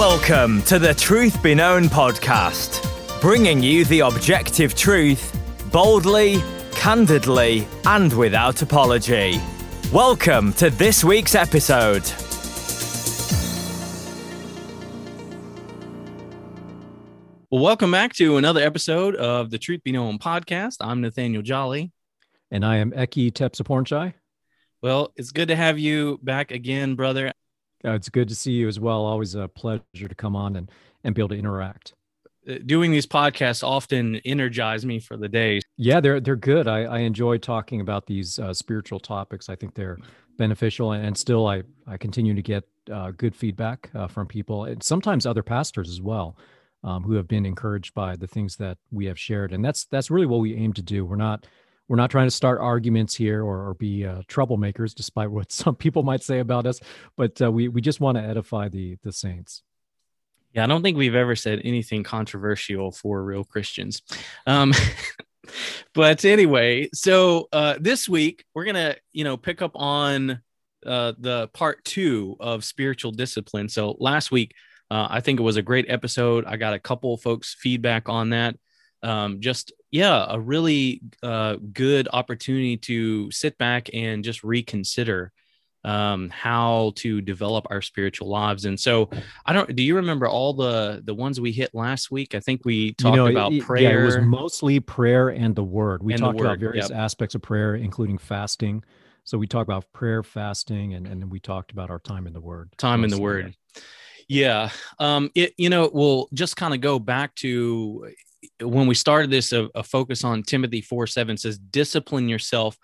Welcome to the Truth Be Known podcast, bringing you the objective truth boldly, candidly, and without apology. Welcome to this week's episode. Well, welcome back to another episode of the Truth Be Known podcast. I'm Nathaniel Jolly. And I am Eki Tepsapornchai. Well, it's good to have you back again, brother. Uh, it's good to see you as well. Always a pleasure to come on and, and be able to interact. Uh, doing these podcasts often energize me for the day. Yeah, they're they're good. I, I enjoy talking about these uh, spiritual topics. I think they're beneficial, and, and still I I continue to get uh, good feedback uh, from people, and sometimes other pastors as well um, who have been encouraged by the things that we have shared and that's that's really what we aim to do we're not we're not trying to start arguments here or, or be uh, troublemakers despite what some people might say about us but uh, we we just want to edify the the saints yeah i don't think we've ever said anything controversial for real christians um, but anyway so uh, this week we're gonna you know pick up on uh, the part two of spiritual discipline so last week uh, I think it was a great episode. I got a couple folks feedback on that. Um, just yeah, a really uh, good opportunity to sit back and just reconsider um, how to develop our spiritual lives. And so, I don't. Do you remember all the the ones we hit last week? I think we talked you know, about it, prayer. Yeah, it was mostly prayer and the word. We talked word, about various yep. aspects of prayer, including fasting. So we talked about prayer, fasting, and and then we talked about our time in the Word. Time in the Word. Yeah. Um, it, you know, we'll just kind of go back to when we started this, a, a focus on Timothy 4 7 says, discipline yourself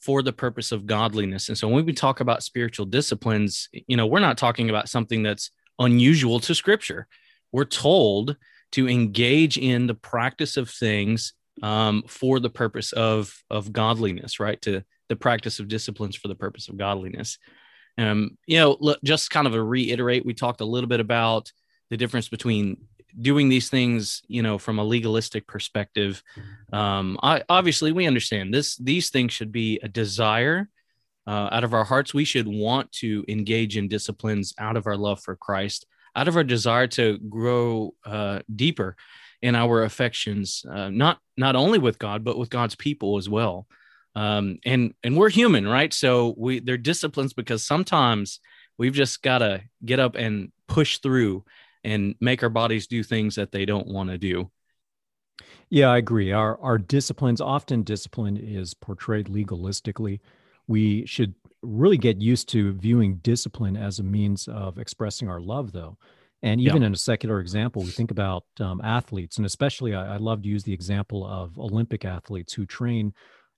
for the purpose of godliness. And so when we talk about spiritual disciplines, you know, we're not talking about something that's unusual to scripture. We're told to engage in the practice of things um, for the purpose of of godliness, right? To the practice of disciplines for the purpose of godliness. Um, you know, look, just kind of a reiterate, we talked a little bit about the difference between doing these things, you know, from a legalistic perspective. Um, I, obviously, we understand this; these things should be a desire uh, out of our hearts. We should want to engage in disciplines out of our love for Christ, out of our desire to grow uh, deeper in our affections, uh, not not only with God but with God's people as well um, and and we're human right so we they're disciplines because sometimes we've just got to get up and push through and make our bodies do things that they don't want to do yeah i agree our our disciplines often discipline is portrayed legalistically we should really get used to viewing discipline as a means of expressing our love though and even yeah. in a secular example, we think about um, athletes, and especially I, I love to use the example of Olympic athletes who train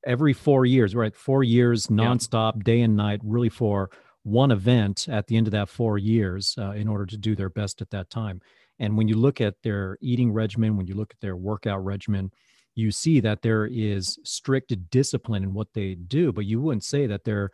every four years, right? Four years nonstop, yeah. day and night, really for one event at the end of that four years uh, in order to do their best at that time. And when you look at their eating regimen, when you look at their workout regimen, you see that there is strict discipline in what they do, but you wouldn't say that they're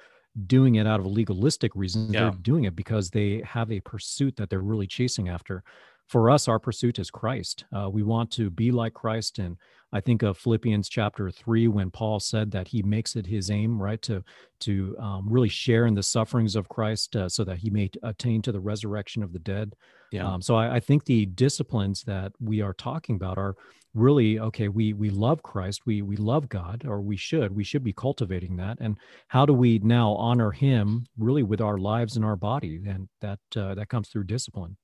doing it out of a legalistic reasons. Yeah. They're doing it because they have a pursuit that they're really chasing after. For us, our pursuit is Christ. Uh, we want to be like Christ and I think of Philippians chapter three when Paul said that he makes it his aim, right, to to um, really share in the sufferings of Christ, uh, so that he may attain to the resurrection of the dead. Yeah. Um, so I, I, think the disciplines that we are talking about are really okay. We we love Christ, we we love God, or we should we should be cultivating that. And how do we now honor Him really with our lives and our body? And that uh, that comes through discipline.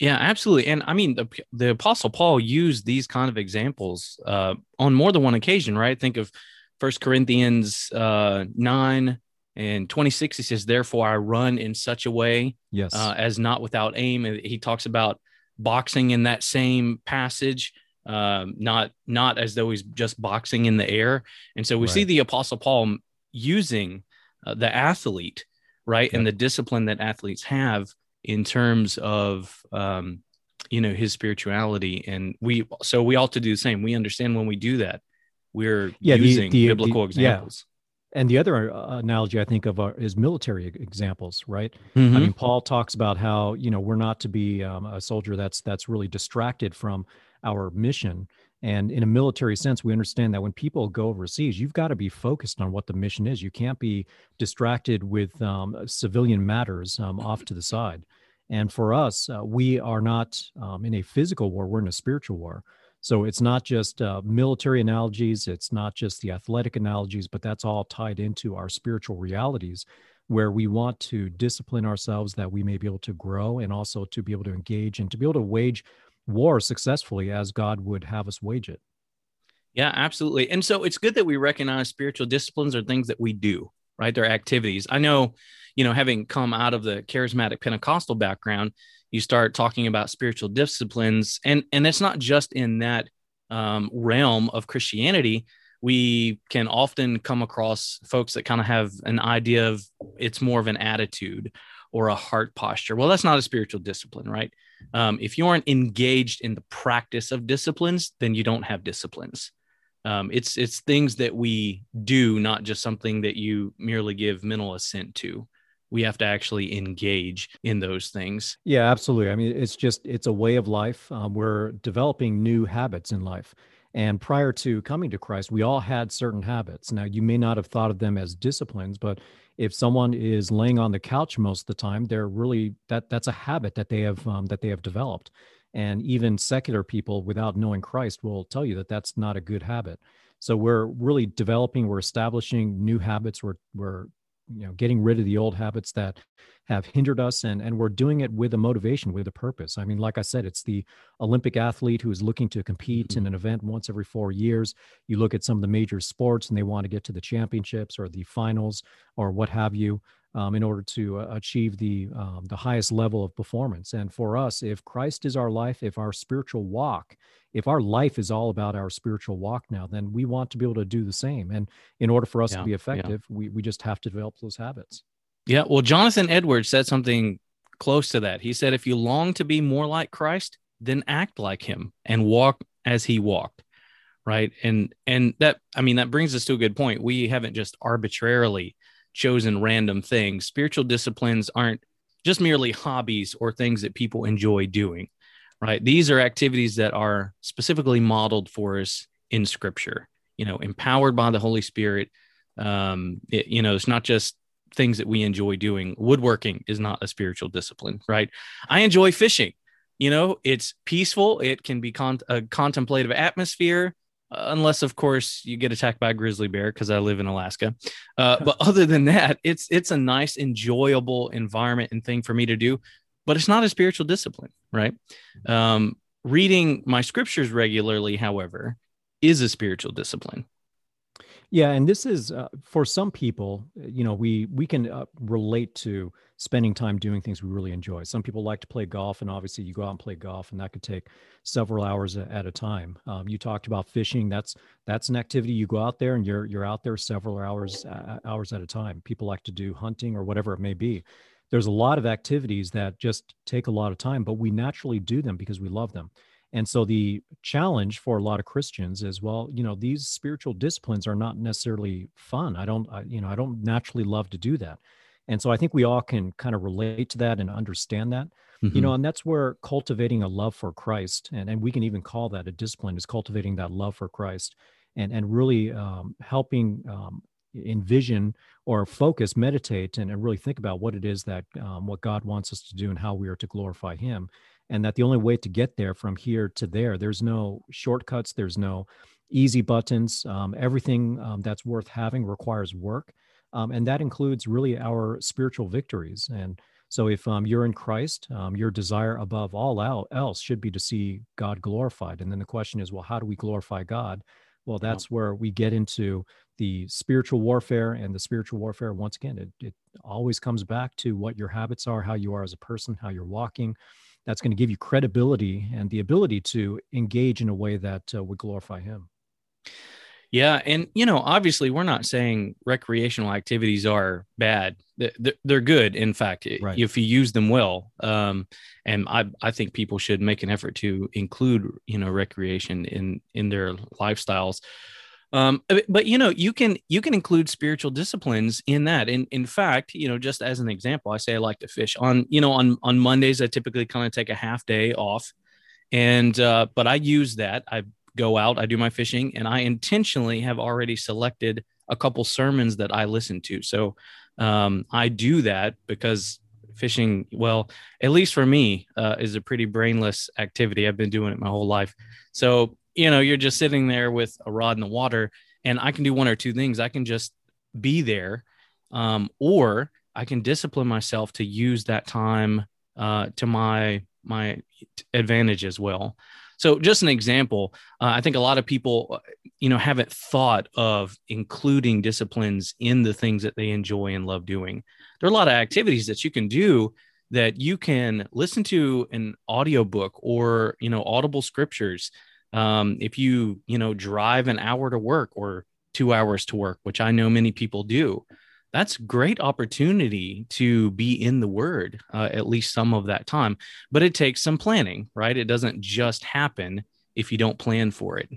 Yeah, absolutely. And I mean, the, the Apostle Paul used these kind of examples uh, on more than one occasion, right? Think of First Corinthians uh, 9 and 26. He says, Therefore, I run in such a way yes. Uh, as not without aim. And he talks about boxing in that same passage. Um, not not as though he's just boxing in the air, and so we right. see the Apostle Paul using uh, the athlete, right, and the discipline that athletes have in terms of um, you know his spirituality. And we so we ought to do the same. We understand when we do that we're yeah, using the, the, biblical the, examples. Yeah. and the other uh, analogy i think of are, is military examples right? Mm-hmm. i mean paul talks about how you know we're not to be um, a soldier that's that's really distracted from our mission and in a military sense, we understand that when people go overseas, you've got to be focused on what the mission is. You can't be distracted with um, civilian matters um, off to the side. And for us, uh, we are not um, in a physical war, we're in a spiritual war. So it's not just uh, military analogies, it's not just the athletic analogies, but that's all tied into our spiritual realities where we want to discipline ourselves that we may be able to grow and also to be able to engage and to be able to wage war successfully as God would have us wage it. Yeah, absolutely. And so it's good that we recognize spiritual disciplines are things that we do, right? They're activities. I know, you know, having come out of the charismatic Pentecostal background, you start talking about spiritual disciplines, and and it's not just in that um, realm of Christianity. We can often come across folks that kind of have an idea of it's more of an attitude or a heart posture. Well, that's not a spiritual discipline, right? Um, if you aren't engaged in the practice of disciplines, then you don't have disciplines. Um, it's it's things that we do, not just something that you merely give mental assent to. We have to actually engage in those things. Yeah, absolutely. I mean, it's just it's a way of life. Um, we're developing new habits in life. And prior to coming to Christ, we all had certain habits. Now, you may not have thought of them as disciplines, but if someone is laying on the couch most of the time they're really that that's a habit that they have um, that they have developed. And even secular people without knowing christ will tell you that that's not a good habit. So we're really developing we're establishing new habits we're we're you know getting rid of the old habits that have hindered us and and we're doing it with a motivation with a purpose i mean like i said it's the olympic athlete who is looking to compete mm-hmm. in an event once every 4 years you look at some of the major sports and they want to get to the championships or the finals or what have you um, in order to uh, achieve the um, the highest level of performance. And for us, if Christ is our life, if our spiritual walk, if our life is all about our spiritual walk now, then we want to be able to do the same. And in order for us yeah, to be effective, yeah. we we just have to develop those habits. Yeah. Well, Jonathan Edwards said something close to that. He said, "If you long to be more like Christ, then act like Him and walk as He walked." Right. And and that I mean that brings us to a good point. We haven't just arbitrarily chosen random things. Spiritual disciplines aren't just merely hobbies or things that people enjoy doing, right? These are activities that are specifically modeled for us in scripture, you know, empowered by the Holy Spirit. Um, it, you know, it's not just things that we enjoy doing. Woodworking is not a spiritual discipline, right? I enjoy fishing. You know, it's peaceful. It can be con- a contemplative atmosphere unless of course you get attacked by a grizzly bear because I live in Alaska. Uh, but other than that, it's it's a nice, enjoyable environment and thing for me to do. But it's not a spiritual discipline, right? Um, reading my scriptures regularly, however, is a spiritual discipline. Yeah, and this is uh, for some people. You know, we we can uh, relate to spending time doing things we really enjoy. Some people like to play golf, and obviously, you go out and play golf, and that could take several hours at a time. Um, you talked about fishing. That's that's an activity you go out there, and you're you're out there several hours uh, hours at a time. People like to do hunting or whatever it may be. There's a lot of activities that just take a lot of time, but we naturally do them because we love them. And so the challenge for a lot of Christians is, well, you know, these spiritual disciplines are not necessarily fun. I don't, I, you know, I don't naturally love to do that. And so I think we all can kind of relate to that and understand that, mm-hmm. you know, and that's where cultivating a love for Christ, and, and we can even call that a discipline, is cultivating that love for Christ and, and really um, helping um, envision or focus, meditate, and, and, really think about what it is that um, what God wants us to do and how we are to glorify Him. And that the only way to get there from here to there there's no shortcuts there's no easy buttons. Um, everything um, that's worth having requires work. Um, and that includes really our spiritual victories. And so if um, you're in christ um, your desire above all else should be to see god glorified. And then the question is well how do we glorify god well that's where we get into the spiritual warfare and the spiritual warfare once again it, it always comes back to what your habits are how you are as a person how you're walking. That's going to give you credibility and the ability to engage in a way that uh, would glorify him yeah and you know obviously we're not saying recreational activities are bad they're good in fact right. if you use them well um, and I, I think people should make an effort to include you know recreation in in their lifestyles um, but you know, you can you can include spiritual disciplines in that. And in fact, you know, just as an example, I say I like to fish on you know on on Mondays. I typically kind of take a half day off, and uh, but I use that. I go out, I do my fishing, and I intentionally have already selected a couple sermons that I listen to. So um, I do that because fishing, well, at least for me, uh, is a pretty brainless activity. I've been doing it my whole life. So, you know, you're just sitting there with a rod in the water, and I can do one or two things. I can just be there, um, or I can discipline myself to use that time uh, to my my advantage as well. So, just an example, uh, I think a lot of people, uh, you know, haven't thought of including disciplines in the things that they enjoy and love doing. There are a lot of activities that you can do that you can listen to an audiobook or you know audible scriptures um, if you you know drive an hour to work or two hours to work which i know many people do that's great opportunity to be in the word uh, at least some of that time but it takes some planning right? It doesn't just happen if you don't plan for it.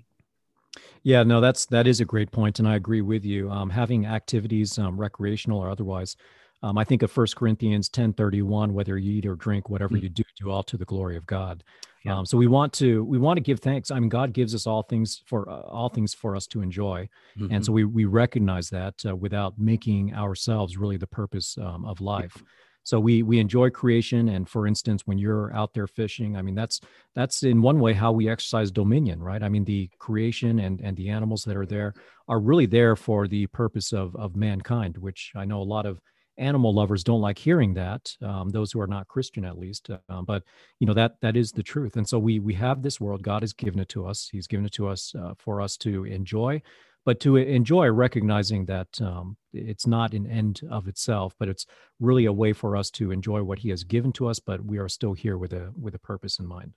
Yeah no that's that is a great point and i agree with you. Um, having activities um, recreational or otherwise um, I think of First Corinthians ten thirty one, whether you eat or drink, whatever mm-hmm. you do, do all to the glory of God. Yeah. Um, so we want to we want to give thanks. I mean, God gives us all things for uh, all things for us to enjoy, mm-hmm. and so we we recognize that uh, without making ourselves really the purpose um, of life. So we we enjoy creation, and for instance, when you're out there fishing, I mean that's that's in one way how we exercise dominion, right? I mean the creation and and the animals that are there are really there for the purpose of of mankind, which I know a lot of animal lovers don't like hearing that um, those who are not christian at least um, but you know that that is the truth. And so we we have this world. God has given it to us. He's given it to us uh, for us to enjoy but to enjoy recognizing that um, it's not an end of itself but it's really a way for us to enjoy what he has given to us but we are still here with a with a purpose in mind.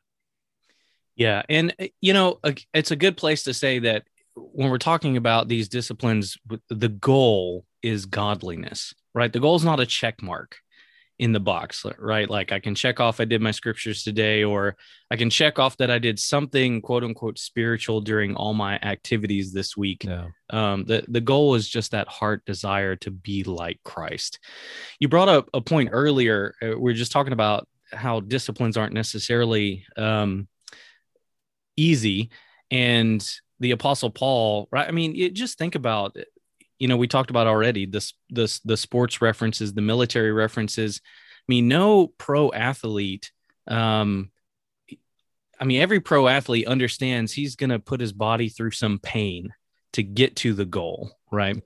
Yeah and uh, you know it's a good place to say that when we're talking about these disciplines the goal is godliness right? The goal is not a check mark in the box, right? Like I can check off I did my scriptures today, or I can check off that I did something quote unquote spiritual during all my activities this week. Yeah. Um, the, the goal is just that heart desire to be like Christ. You brought up a point earlier. Uh, we are just talking about how disciplines aren't necessarily um, easy. And the apostle Paul, right? I mean, it, just think about it you know we talked about already this this the sports references the military references. I mean no pro athlete um i mean every pro athlete understands he's going to put his body through some pain to get to the goal right?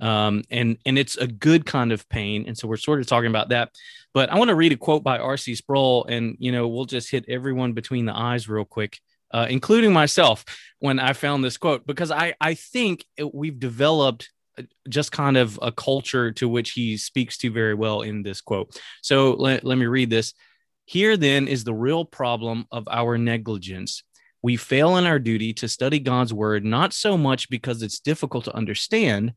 Um and and it's a good kind of pain and so we're sort of talking about that. But i want to read a quote by rc sproul and you know we'll just hit everyone between the eyes real quick uh, including myself when i found this quote because i i think it, we've developed just kind of a culture to which he speaks to very well in this quote. So let, let me read this. Here then is the real problem of our negligence. We fail in our duty to study God's word, not so much because it's difficult to understand,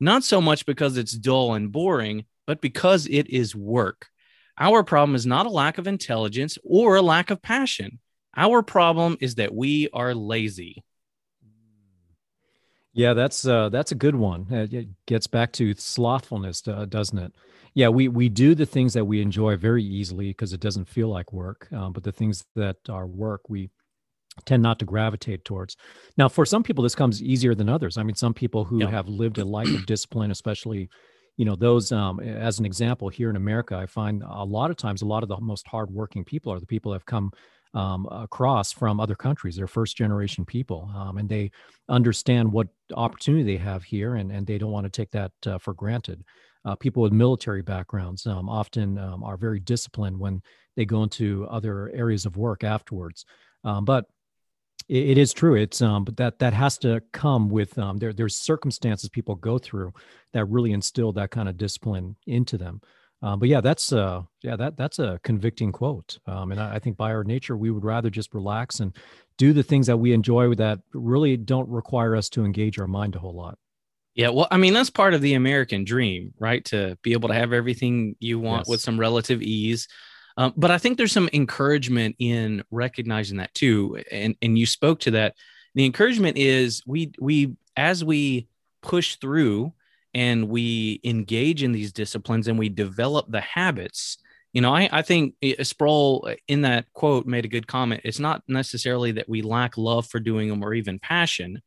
not so much because it's dull and boring, but because it is work. Our problem is not a lack of intelligence or a lack of passion. Our problem is that we are lazy. Yeah, that's uh, that's a good one. It gets back to slothfulness, uh, doesn't it? Yeah, we we do the things that we enjoy very easily because it doesn't feel like work. Um, but the things that are work, we tend not to gravitate towards. Now, for some people, this comes easier than others. I mean, some people who yeah. have lived a life of discipline, especially, you know, those. Um, as an example, here in America, I find a lot of times a lot of the most hardworking people are the people that have come um, across from other countries. They're first generation people, um, and they understand what opportunity they have here, and, and they don't want to take that uh, for granted. Uh, people with military backgrounds um, often um, are very disciplined when they go into other areas of work afterwards. Um, but it, it is true. It's um, but that that has to come with there. There's circumstances people go through that really instill that kind of discipline into them. Uh, but yeah, that's uh, yeah, that that's a convicting quote. Um, and I, I, think by our nature, we would rather just relax and do the things that we enjoy that really don't require us to engage our mind a whole lot. Yeah, well, I mean, that's part of the American dream, right? To be able to have everything you want yes. with some relative ease. Um, but I think there's some encouragement in recognizing that too, and and you spoke to that. The encouragement is we we as we push through and we engage in these disciplines and we develop the habits. You know i, I think sproul uh, in that quote made a good comment. It's not necessarily that we lack love for doing them or even passion.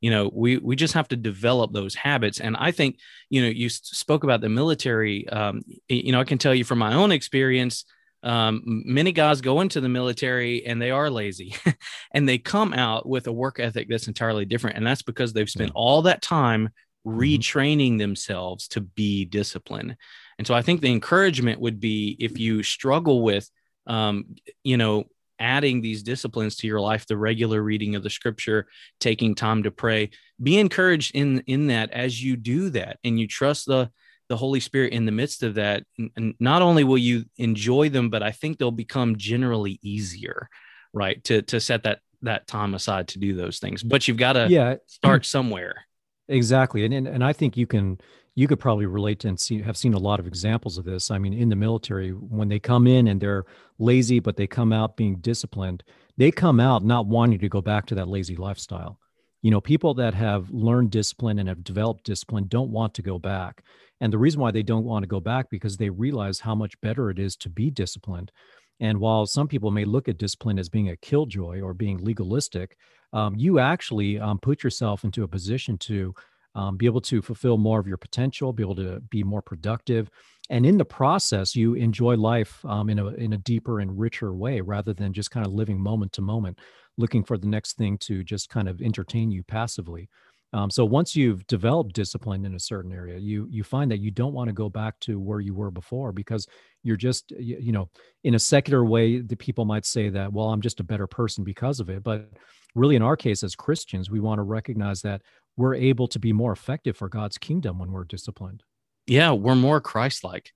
You know we we just have to develop those habits. And i think you know you spoke about the military um, you know i can tell you from my own experience um, many guys go into the military and they are lazy and they come out with a work ethic that's entirely different. And that's because they've spent all that time. Retraining mm-hmm. themselves to be disciplined. And so i think the encouragement would be if you struggle with um, you know adding these disciplines to your life the regular reading of the scripture taking time to pray be encouraged in in that as you do that and you trust the the holy spirit in the midst of that and not only will you enjoy them but i think they'll become generally easier right to to set that that time aside to do those things. But you've got to yeah. start somewhere exactly and, and and i think you can you could probably relate to and see have seen a lot of examples of this. I mean, in the military, when they come in and they're lazy, but they come out being disciplined, they come out not wanting to go back to that lazy lifestyle. You know, people that have learned discipline and have developed discipline don't want to go back. And the reason why they don't want to go back because they realize how much better it is to be disciplined. And while some people may look at discipline as being a killjoy or being legalistic, um, you actually um, put yourself into a position to um, be able to fulfill more of your potential, be able to be more productive, and in the process, you enjoy life um, in a in a deeper and richer way, rather than just kind of living moment to moment, looking for the next thing to just kind of entertain you passively. Um, so once you've developed discipline in a certain area, you you find that you don't want to go back to where you were before because you're just you, you know in a secular way, the people might say that well, I'm just a better person because of it, but really in our case as Christians, we want to recognize that we're able to be more effective for God's kingdom when we're disciplined. Yeah, we're more Christ-like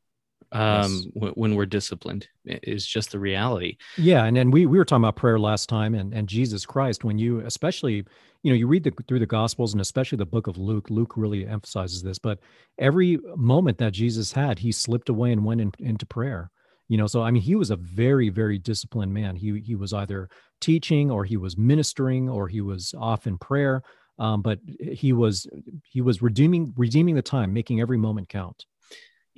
um, yes. w- when we're disciplined. Is just the reality. Yeah, and then we we were talking about prayer last time, and and Jesus Christ. When you especially you know you read the, through the Gospels and especially the book of Luke, Luke really emphasizes this. But every moment that Jesus had, he slipped away and went in, into prayer you know so i mean he was a very very disciplined man he he was either teaching or he was ministering or he was off in prayer um, but he was he was redeeming redeeming the time, making every moment count.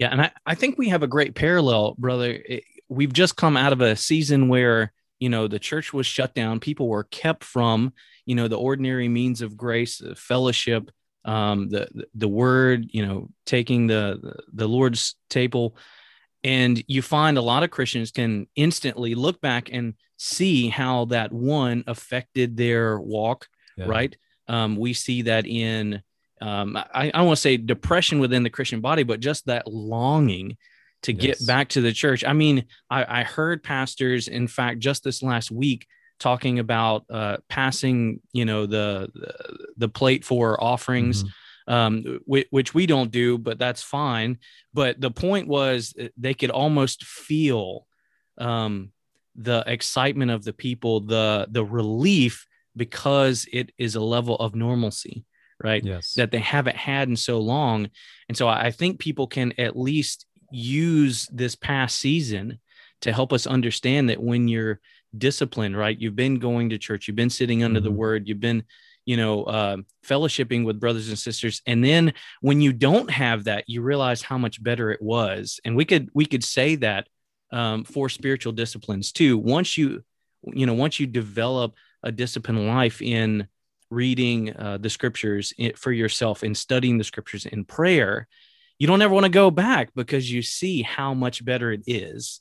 Yeah, and I, I think we have a great parallel, brother. It, we've just come out of a season where you know the church was shut down, people were kept from you know the ordinary means of grace, fellowship, um, the, the the word, you know, taking the, the the Lord's table and you find a lot of christians can instantly look back and see how that one affected their walk yeah. right um, we see that in, um, I, I don't want to say depression within the Christian body, but just that longing to yes. get back to the church. I mean, I, I, heard pastors, in fact, just this last week, talking about uh, passing, you know, the, the, plate for offerings. Mm-hmm. Um, which, which we don't do, but that's fine. But the point was uh, they could almost feel um, the excitement of the people, the the relief because it is a level of normalcy right yes. that they haven't had in so long. And so i think people can at least use this past season to help us understand that when you're disciplined right you've been going to church you've been sitting under mm-hmm. the word you've been you know uh, fellowshipping with brothers and sisters. And then when you don't have that you realize how much better it was. And we could we could say that um, for spiritual disciplines too. Once you you know once you develop a disciplined life in reading uh, the scriptures for yourself and studying the scriptures in prayer, you don't ever want to go back because you see how much better it is.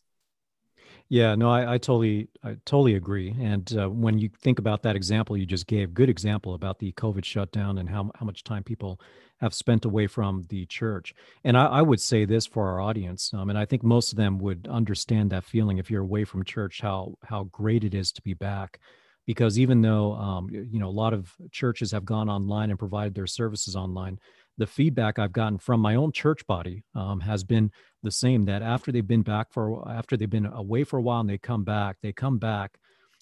Yeah, no, I, I totally, I totally agree. And uh, when you think about that example you just gave, good example about the COVID shutdown and how how much time people have spent away from the church. And I, I would say this for our audience, um, and I think most of them would understand that feeling if you're away from church, how how great it is to be back because even though um, you know a lot of churches have gone online and provided their services online the feedback i've gotten from my own church body um, has been the same that after they've been back for after they've been away for a while and they come back they come back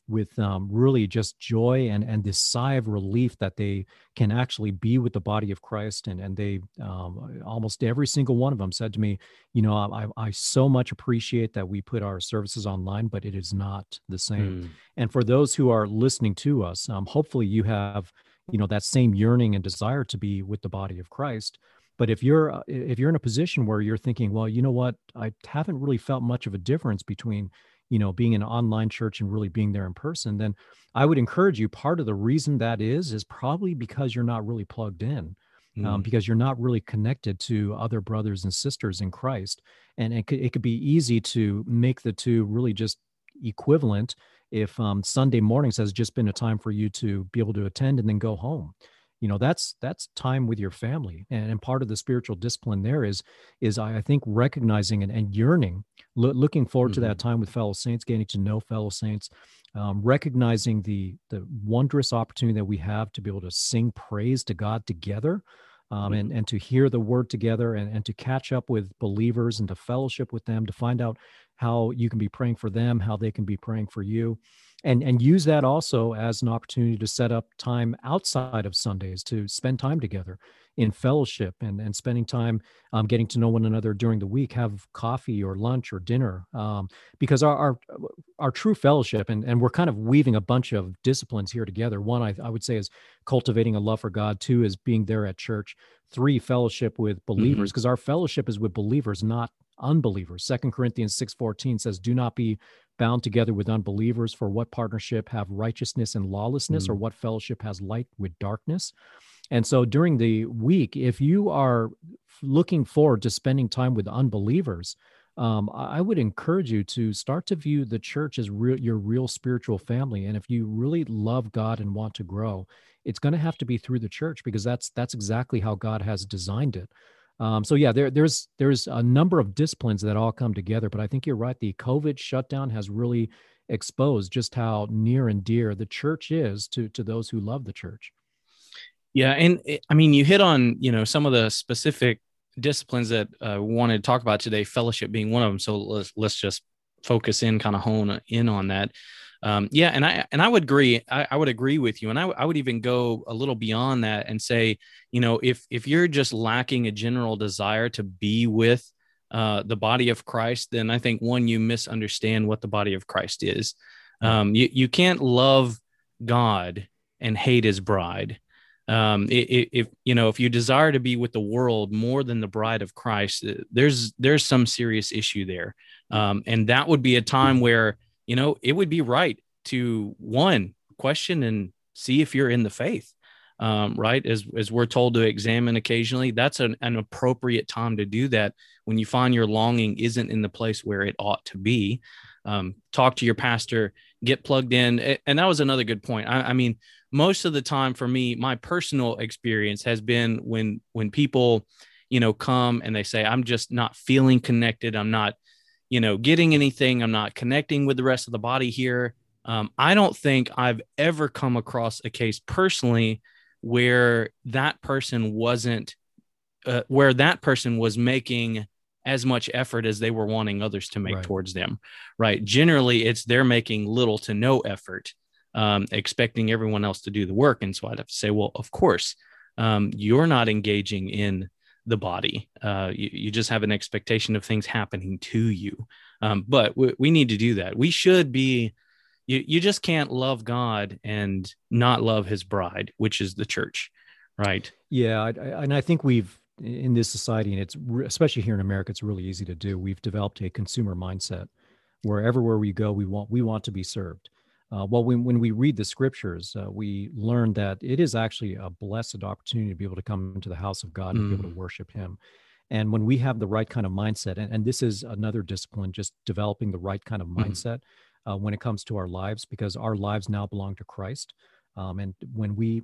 with um, really just joy and and this sigh of relief that they can actually be with the body of Christ and and they um, almost every single one of them said to me, you know, I, I so much appreciate that we put our services online, but it is not the same. Mm. And for those who are listening to us, um, hopefully you have you know that same yearning and desire to be with the body of Christ. But if you're uh, if you're in a position where you're thinking, well, you know what, I haven't really felt much of a difference between you know being an online church and really being there in person then i would encourage you part of the reason that is is probably because you're not really plugged in um, mm. because you're not really connected to other brothers and sisters in christ and it could, it could be easy to make the two really just equivalent if um, sunday mornings has just been a time for you to be able to attend and then go home you know that's that's time with your family and, and part of the spiritual discipline there is is i, I think recognizing and, and yearning lo- looking forward mm-hmm. to that mm-hmm. time with fellow saints getting to know fellow saints um, recognizing the the wondrous opportunity that we have to be able to sing praise to god together um, and, mm-hmm. and to hear the word together and, and to catch up with believers and to fellowship with them to find out how you can be praying for them how they can be praying for you and and use that also as an opportunity to set up time outside of sundays to spend time together in fellowship and and spending time um, getting to know one another during the week have coffee or lunch or dinner um, because our, our, our true fellowship and and we're kind of weaving a bunch of disciplines here together. One I, I would say is cultivating a love for god. Two is being there at church. Three fellowship with believers because mm-hmm. our fellowship is with believers not unbelievers second corinthians 6.14 says do not be bound together with unbelievers for what partnership have righteousness and lawlessness mm. or what fellowship has light with darkness and so during the week if you are looking forward to spending time with unbelievers um, I would encourage you to start to view the church as real, your real spiritual family. And if you really love God and want to grow, it's going to have to be through the church because that's that's exactly how God has designed it. Um, so yeah, there, there's there's a number of disciplines that all come together, but I think you're right. The COVID shutdown has really exposed just how near and dear the church is to to those who love the church. Yeah, and it, I mean, you hit on you know some of the specific disciplines that uh, wanted to talk about today. Fellowship being one of them. So let's let's just focus in, kind of hone in on that. Um, yeah, and I and I would agree. I, I would agree with you, and I, I would even go a little beyond that and say, you know, if if you're just lacking a general desire to be with uh, the body of Christ, then I think one you misunderstand what the body of Christ is. Um, you you can't love God and hate His bride. Um, if, if you know if you desire to be with the world more than the bride of Christ, uh, there's there's some serious issue there, um, and that would be a time where you know, it would be right to one question and see if you're in the faith. Um, right? As as we're told to examine occasionally that's an, an appropriate time to do that when you find your longing isn't in the place where it ought to be. Um, talk to your pastor get plugged in. And that was another good point. I, I mean most of the time for me my personal experience has been when when people you know come and they say i'm just not feeling connected. I'm not you know, getting anything. I'm not connecting with the rest of the body here. Um, I don't think I've ever come across a case personally where that person wasn't, uh, where that person was making as much effort as they were wanting others to make right. towards them. Right. Generally, it's they're making little to no effort, um, expecting everyone else to do the work. And so I'd have to say, well, of course, um, you're not engaging in the body. Uh, you, you, just have an expectation of things happening to you. Um, but we, we, need to do that. We should be, you, you just can't love God and not love his bride, which is the church, right? Yeah. I, I, and I think we've, in this society, and it's especially here in America, it's really easy to do. We've developed a consumer mindset where everywhere we go, we want, we want to be served. Uh, well, when, when we read the scriptures, uh, we learn that it is actually a blessed opportunity to be able to come into the house of God and mm. be able to mm. worship Him. And when we have the right kind of mindset, and, and this is another discipline, just developing the right kind of mm-hmm. mindset mm. uh, when it comes to our lives, because our lives now belong to Christ. Um, and when we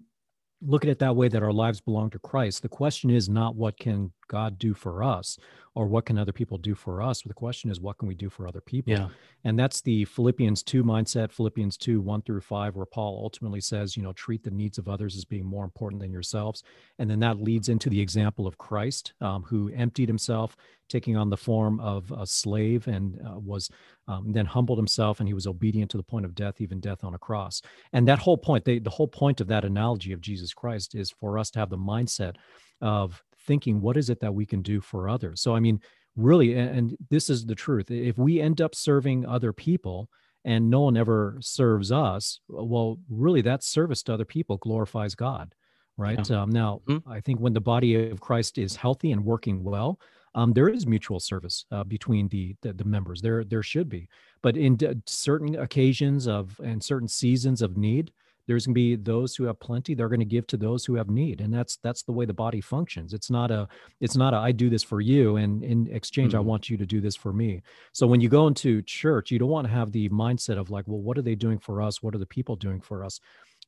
look at it that way, that our lives belong to Christ, the question is not what can God do for us, or what can other people do for us? But the question is, what can we do for other people? Yeah. And that's the Philippians 2 mindset, Philippians 2, 1 through 5, where Paul ultimately says, you know, treat the needs of others as being more important than yourselves. And then that leads into the example of Christ, um, who emptied himself, taking on the form of a slave and uh, was um, then humbled himself and he was obedient to the point of death, even death on a cross. And that whole point, they, the whole point of that analogy of Jesus Christ is for us to have the mindset of thinking what is it that we can do for others so i mean really and this is the truth if we end up serving other people and no one ever serves us well really that service to other people glorifies god right yeah. um, now mm-hmm. i think when the body of christ is healthy and working well um, there is mutual service uh, between the, the, the members. There there should be, but in d- certain occasions of and certain seasons of need, there's going to be those who have plenty. They're going to give to those who have need, and that's that's the way the body functions. It's not a it's not a I do this for you, and in exchange mm-hmm. I want you to do this for me. So when you go into church, you don't want to have the mindset of like, well, what are they doing for us? What are the people doing for us?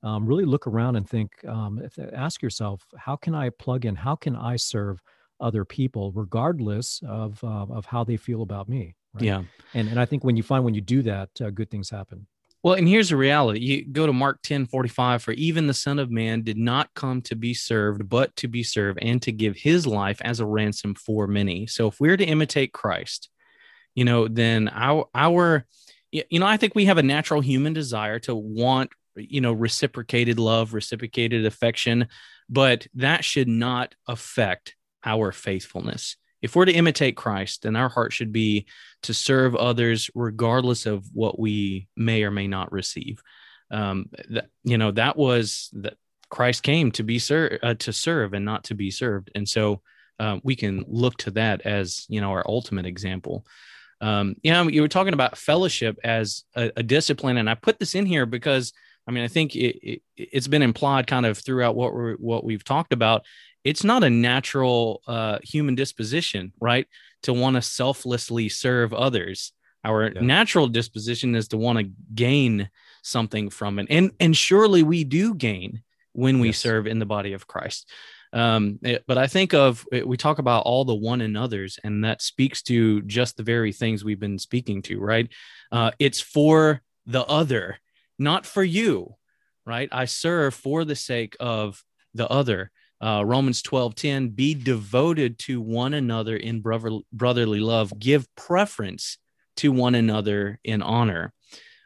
Um, really look around and think. Um, ask yourself, how can I plug in? How can I serve? other people, regardless of uh, of how they feel about me. Right? Yeah, and and I think when you find when you do that, uh, good things happen. Well, and here's the reality. You go to Mark 10 45, for even the Son of Man did not come to be served, but to be served and to give his life as a ransom for many. So if we're to imitate Christ, you know, then our, our, you know, I think we have a natural human desire to want, you know, reciprocated love, reciprocated affection, but that should not affect our faithfulness. If we're to imitate Christ, then our heart should be to serve others regardless of what we may or may not receive. Um, that you know that was that Christ came to be ser- uh, to serve and not to be served, and so uh, we can look to that as you know our ultimate example. Um, you know, you were talking about fellowship as a, a discipline, and I put this in here because I mean I think it, it, has been implied kind of throughout what we're what we've talked about it's not a natural uh, human disposition, right? To want to selflessly serve others. Our yeah. natural disposition is to want to gain something from it, and and surely we do gain when we yes. serve in the body of Christ. Um, it, but I think of we talk about all the one and others, and that speaks to just the very things we've been speaking to, right? Uh, it's for the other, not for you, right? I serve for the sake of the other uh, Romans 12 10, be devoted to one another in brother, brotherly love, give preference to one another in honor.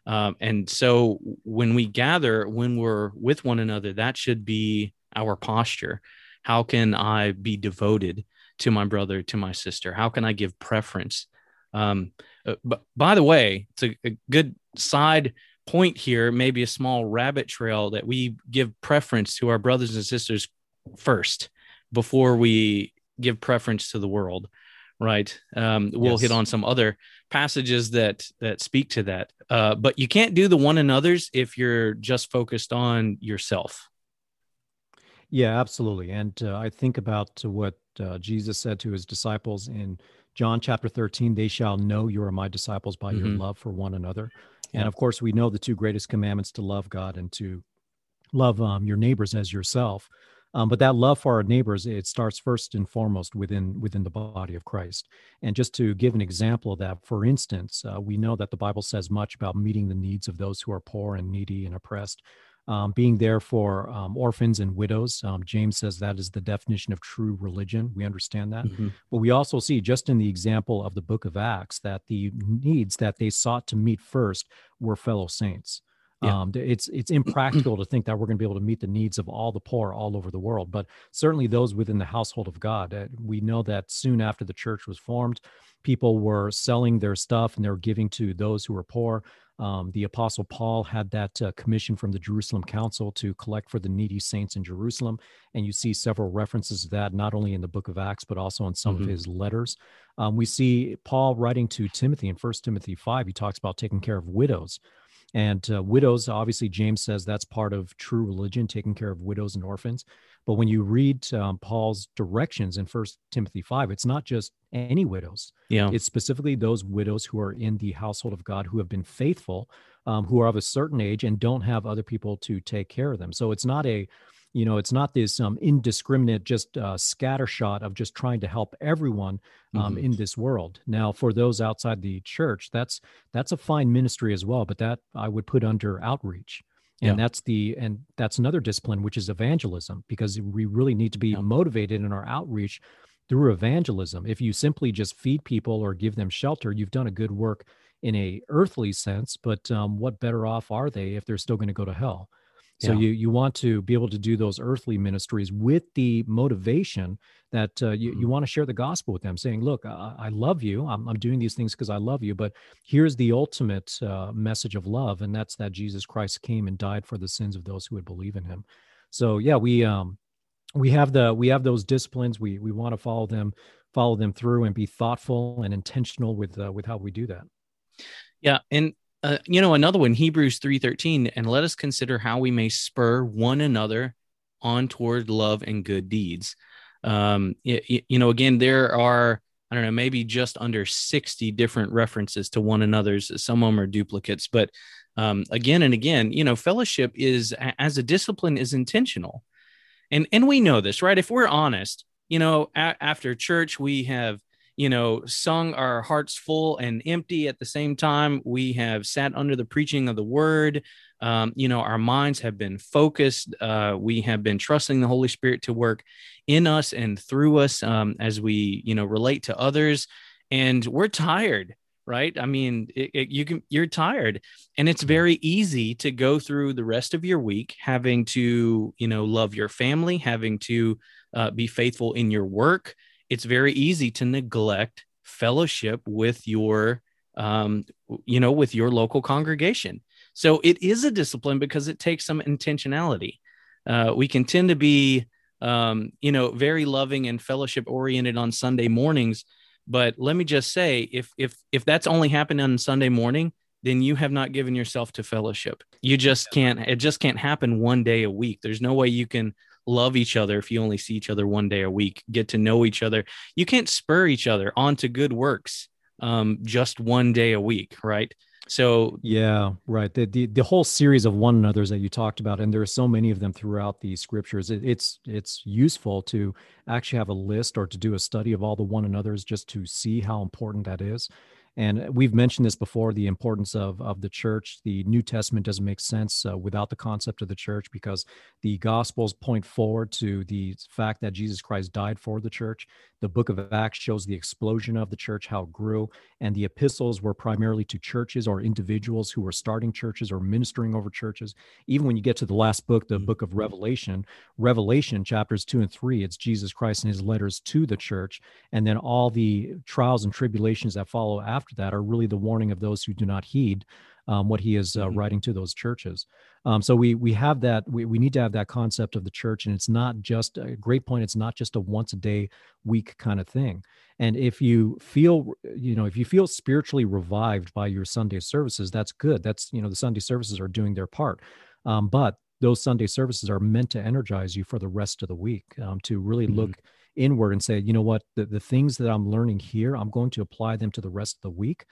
Um, and so when we gather, when we're with one another, that should be our posture. How can I be devoted to my brother, to my sister? How can I give preference? Um, uh, but by the way, it's a, a good side point here, maybe a small rabbit trail that we give preference to our brothers and sisters first before we give preference to the world right um, we'll yes. hit on some other passages that that speak to that uh, but you can't do the one another's if you're just focused on yourself yeah absolutely and uh, i think about what uh, jesus said to his disciples in john chapter 13 they shall know you are my disciples by mm-hmm. your love for one another yeah. and of course we know the two greatest commandments to love god and to love um, your neighbors as yourself um, but that love for our neighbors, it starts first and foremost within within the body of Christ. And just to give an example of that, for instance, uh, we know that the Bible says much about meeting the needs of those who are poor and needy and oppressed. Um, being there for um, orphans and widows. Um, James says that is the definition of true religion. We understand that. Mm-hmm. But we also see, just in the example of the book of Acts, that the needs that they sought to meet first were fellow saints. Yeah. Um, it's it's impractical to think that we're going to be able to meet the needs of all the poor all over the world, but certainly those within the household of God. Uh, we know that soon after the church was formed, people were selling their stuff and they were giving to those who were poor. Um, the apostle Paul had that uh, commission from the Jerusalem Council to collect for the needy saints in Jerusalem, and you see several references to that not only in the Book of Acts but also in some mm-hmm. of his letters. Um, we see Paul writing to Timothy in First Timothy five. He talks about taking care of widows. And uh, widows, obviously, James says that's part of true religion, taking care of widows and orphans. But when you read um, Paul's directions in First Timothy five, it's not just any widows. Yeah, it's specifically those widows who are in the household of God who have been faithful, um, who are of a certain age and don't have other people to take care of them. So it's not a you know it's not this um, indiscriminate just uh, scattershot of just trying to help everyone um, mm-hmm. in this world now for those outside the church that's that's a fine ministry as well but that i would put under outreach and yeah. that's the and that's another discipline which is evangelism because we really need to be yeah. motivated in our outreach through evangelism if you simply just feed people or give them shelter you've done a good work in a earthly sense but um, what better off are they if they're still going to go to hell so yeah. you you want to be able to do those earthly ministries with the motivation that uh, you, mm-hmm. you want to share the gospel with them, saying, "Look, I, I love you. I'm, I'm, doing these things because I love you. But here's the ultimate uh, message of love, and that's that Jesus Christ came and died for the sins of those who would believe in Him." So yeah, we um we have the we have those disciplines. We we want to follow them follow them through and be thoughtful and intentional with uh, with how we do that. Yeah, and uh, you know another one, Hebrews three thirteen, and let us consider how we may spur one another on toward love and good deeds. Um, you, you know, again, there are I don't know, maybe just under 60 different references to one another's. Some of them are duplicates, but um, again and again, you know, fellowship is as a discipline is intentional, and and we know this, right? If we're honest, you know, a- after church we have you know sung our hearts full and empty at the same time. We have sat under the preaching of the word. Um, you know, our minds have been focused. Uh, we have been trusting the Holy Spirit to work in us and through us um, as we you know relate to others, and we're tired right? I mean, it, it, you can you're tired, and it's very easy to go through the rest of your week having to you know love your family, having to uh, be faithful in your work. It's very easy to neglect fellowship with your um, you know with your local congregation. So it is a discipline because it takes some intentionality. Uh, we can tend to be um, you know very loving and fellowship oriented on Sunday mornings but let me just say, if if if that's only happened on Sunday morning, then you have not given yourself to fellowship. You just can't. It just can't happen one day a week. There's no way you can love each other if you only see each other one day a week. Get to know each other. You can't spur each other onto good works um, just one day a week, right? So yeah, right. The, the the whole series of one another's that you talked about, and there are so many of them throughout the scriptures. It, it's it's useful to actually have a list or to do a study of all the one another's just to see how important that is. And we've mentioned this before the importance of, of the church. The New Testament doesn't make sense uh, without the concept of the church because the Gospels point forward to the fact that Jesus Christ died for the church. The book of Acts shows the explosion of the church, how it grew. And the epistles were primarily to churches or individuals who were starting churches or ministering over churches. Even when you get to the last book, the mm-hmm. book of Revelation, Revelation chapters two and three, it's Jesus Christ and his letters to the church. And then all the trials and tribulations that follow after after that are really the warning of those who do not heed um, what he is uh, mm-hmm. writing to those churches. Um, so we we have that we, we need to have that concept of the church, and it's not just a great point. It's not just a once a day week kind of thing. And if you feel you know if you feel spiritually revived by your Sunday services, that's good. That's you know the Sunday services are doing their part, um, but those Sunday services are meant to energize you for the rest of the week um, to really mm-hmm. look inward and say, you know what, the, the things that I'm learning here, I'm going to apply them to the rest of the week.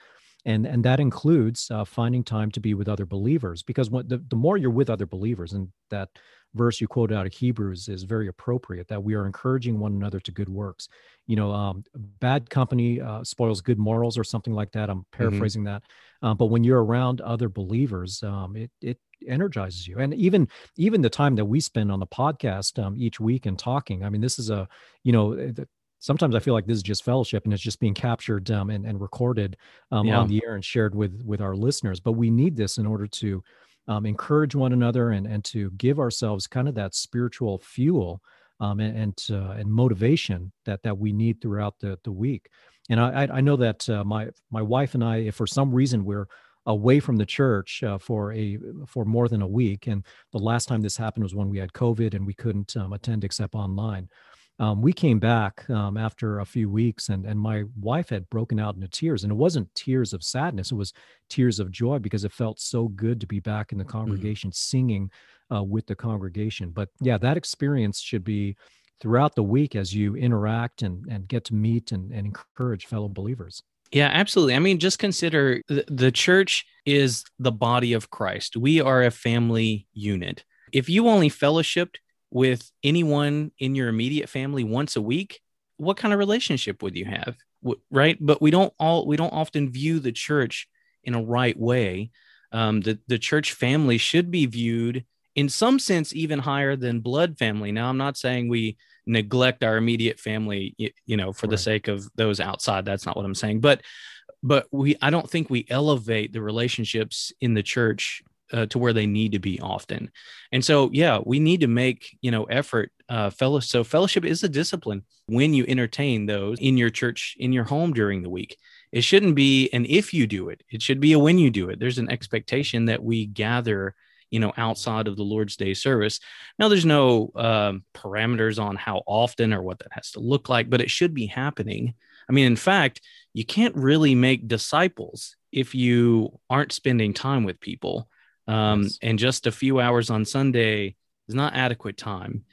And, and that includes uh, finding time to be with other believers because what, the, the more you're with other believers and that verse you quoted out of hebrews is very appropriate that we are encouraging one another to good works you know um, bad company uh, spoils good morals or something like that i'm mm-hmm. paraphrasing mm-hmm. that uh, but when you're around other believers um, it, it energizes you and even even the time that we spend on the podcast um, each week and talking i mean this is a you know eh, sometimes i feel like this is just fellowship and it's just being captured um, and, and recorded um, yeah. on the air and shared with with our listeners but we need this in order to um, encourage one another and and to give ourselves kind of that spiritual fuel um, and and, uh, and motivation that that we need throughout the the week and i i know that uh, my my wife and i if for some reason we're away from the church uh, for a for more than a week. And the last time this happened was when we had COVID and we couldn't um, attend except online. Um, we came back um, after a few weeks, and and my wife had broken out into tears, and it wasn't tears of sadness; it was tears of joy because it felt so good to be back in the mm-hmm. congregation, mm-hmm. singing uh, with the congregation. But yeah, that experience should be throughout the week as you interact and and get to meet and, and encourage fellow believers. Yeah, absolutely. I mean, just consider the, the church is the body of Christ. We are a family unit. If you only fellowshipped with anyone in your immediate family once a week, what kind of relationship would you have? Right. But we don't all, we don't often view the church in a right way. Um, the, the church family should be viewed in some sense even higher than blood family. Now, I'm not saying we neglect our immediate family, you, know, for right. the sake of those outside. That's not what I'm saying. But but we I don't think we elevate the relationships in the church uh, to where they need to be often. And so, yeah, we need to make, you know, effort, uh, fellow. So fellowship is a discipline when you entertain those in your church, in your home during the week. It shouldn't be an if you do it. It should be a when you do it. There's an expectation that we gather you know, outside of the Lord's Day service. Now, there's no um, parameters on how often or what that has to look like, but it should be happening. I mean, in fact, you can't really make disciples if you aren't spending time with people. Um, yes. And just a few hours on Sunday is not adequate time.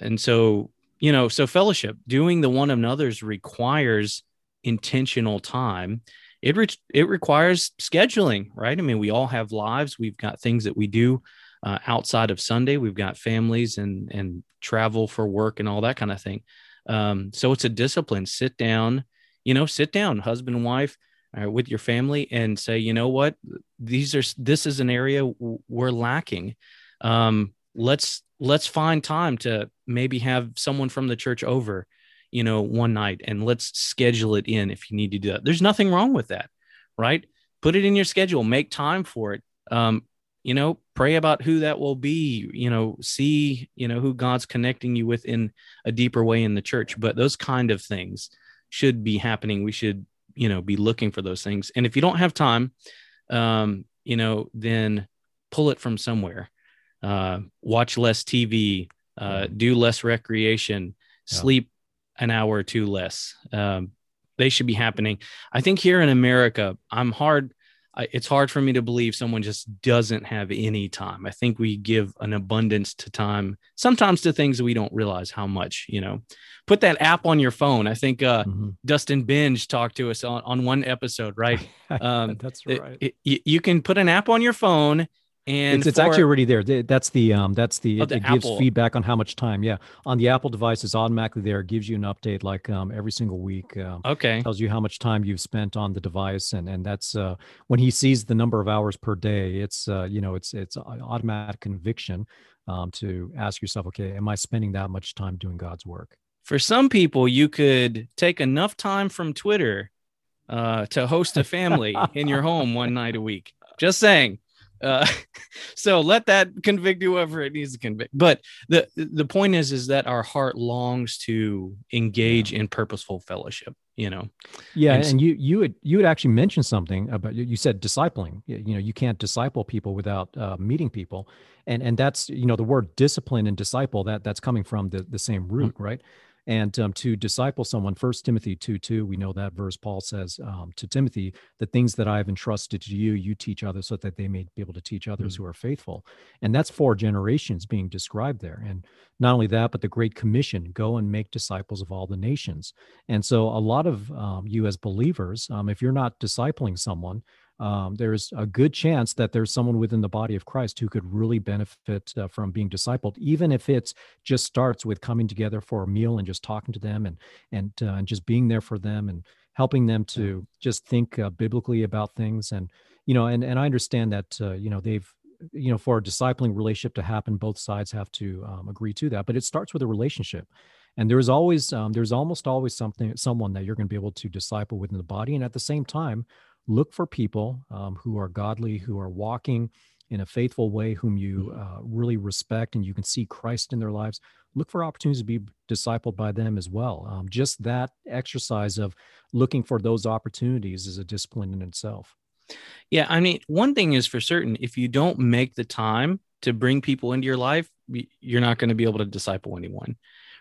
And so, you know, so fellowship, doing the one another's requires intentional time it re- it requires scheduling, right? I mean, we all have lives. We've got things that we do uh, outside of Sunday. We've got families and and travel for work and all that kind of thing. Um, so it's a discipline. Sit down, you know, sit down, husband and wife, uh, with your family, and say, you know what, these are this is an area we're lacking. Um, let's let's find time to maybe have someone from the church over you know, one night and let's schedule it in if you need to do that. There's nothing wrong with that, right? Put it in your schedule, make time for it. Um, you know, pray about who that will be, you know, see, you know, who God's connecting you with in a deeper way in the church. But those kind of things should be happening. We should, you know, be looking for those things. And if you don't have time, um, you know, then pull it from somewhere. Uh, watch less TV, uh, do less recreation, yeah. sleep an hour or two less. Um, they should be happening. I think here in America, I'm hard. I, it's hard for me to believe someone just doesn't have any time. I think we give an abundance to time, sometimes to things that we don't realize how much, you know, put that app on your phone. I think uh, mm-hmm. Dustin Benge talked to us on, on one episode, right? Um, That's right. It, it, you can put an app on your phone and it's, it's for, actually already there. That's the um that's the, oh, it, the it gives feedback on how much time. Yeah, on the Apple device, it's automatically there. It gives you an update like um every single week. Um, okay, tells you how much time you've spent on the device, and and that's uh when he sees the number of hours per day. It's uh you know it's it's automatic conviction um to ask yourself, okay, am I spending that much time doing God's work? For some people, you could take enough time from Twitter uh to host a family in your home one night a week. Just saying. Uh, so let that convict whoever it needs to convict. But the the point is, is that our heart longs to engage yeah. in purposeful fellowship. You know. Yeah, and, and, you you had you had actually mentioned something about you said discipling. You know, you can't disciple people without uh, meeting people, and and that's you know the word discipline and disciple that that's coming from the the same root, mm-hmm. right? And um, to disciple someone first timothy 2 2 we know that verse paul says um, to timothy the things that i have entrusted to you you teach others so that they may be able to teach others mm-hmm. who are faithful. And that's four generations being described there. And not only that but the great commission go and make disciples of all the nations. And so a lot of um, you as believers um, if you're not discipling someone um, there's a good chance that there's someone within the body of Christ who could really benefit uh, from being discipled, even if it's just starts with coming together for a meal and just talking to them and and uh, and just being there for them and helping them to just think uh, biblically about things. And you know and and I understand that uh, you know they've you know for a discipling relationship to happen both sides have to um, agree to that but it starts with a relationship. And there's always um, there's almost always something someone that you're going to be able to disciple within the body. And at the same time look for people um, who are godly, who are walking in a faithful way, whom you mm-hmm. uh, really respect and you can see Christ in their lives. Look for opportunities to be discipled by them as well. Um, just that exercise of looking for those opportunities is a discipline in itself. Yeah. I mean, one thing is for certain if you don't make the time to bring people into your life, you're not going to be able to disciple anyone.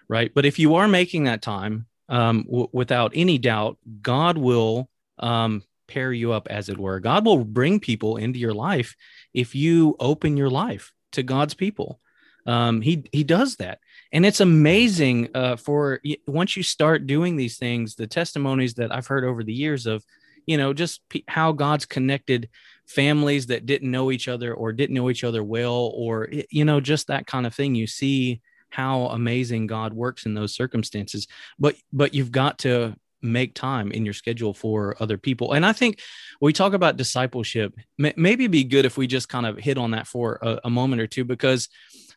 Right. But if you are making that time, um, w- without any doubt, God will um, pair you up, as it were. God will bring people into your life if you open your life to God's people. Um, he he does that, and it's amazing. Uh, for once you start doing these things, the testimonies that I've heard over the years of, you know, just p- how God's connected families that didn't know each other or didn't know each other well, or you know, just that kind of thing. You see how amazing God works in those circumstances. But but you've got to make time in your schedule for other people. And I think we talk about discipleship, maybe it'd be good if we just kind of hit on that for a, a moment or two, because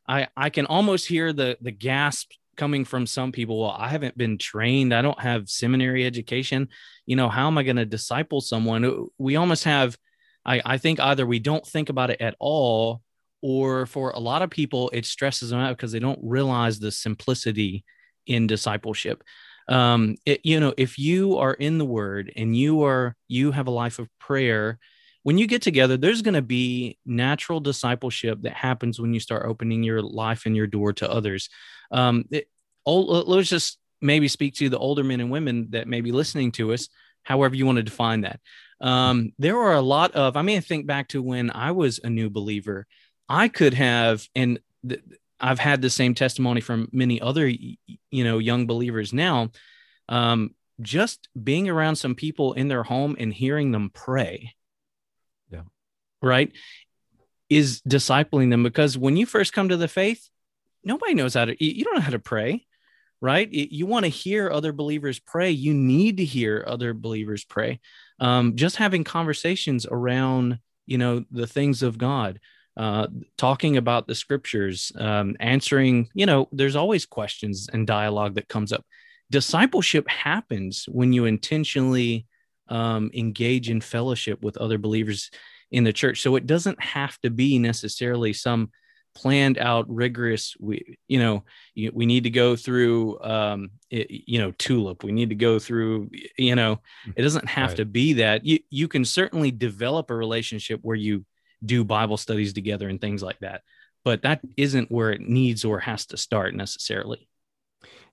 I, I can almost hear the, the gasp coming from some people. Well, I haven't been trained. I don't have seminary education. You know, how am I going to disciple someone? Uh, we almost have, I, I think either we don't think about it at all, or for a lot of people, it stresses them out because they don't realize the simplicity in discipleship um it, you know if you are in the word and you are you have a life of prayer when you get together, there's going to be natural discipleship that happens when you start opening your life and your door to others. Um, it, let's just maybe speak to the older men and women that may be listening to us, however you want to define that. Um, there are a lot of, I mean, think back to when I was a new believer. I could have, and I've had the same testimony from many other, you know, young believers now. Um, just being around some people in their home and hearing them pray yeah, right? Is discipling them because when you first come to the faith, nobody knows how to, you don't know how to pray, right? You want to hear other believers pray. You need to hear other believers pray. Um, just having conversations around, you know, the things of God, uh, talking about the scriptures, um, answering, you know, there's always questions and dialogue that comes up. Discipleship happens when you intentionally um, engage in fellowship with other believers in the church. So it doesn't have to be necessarily some planned out rigorous we you know we need to go through um it, you know tulip we need to go through you know it doesn't have right. to be that you you can certainly develop a relationship where you do bible studies together and things like that. But that isn't where it needs or has to start necessarily.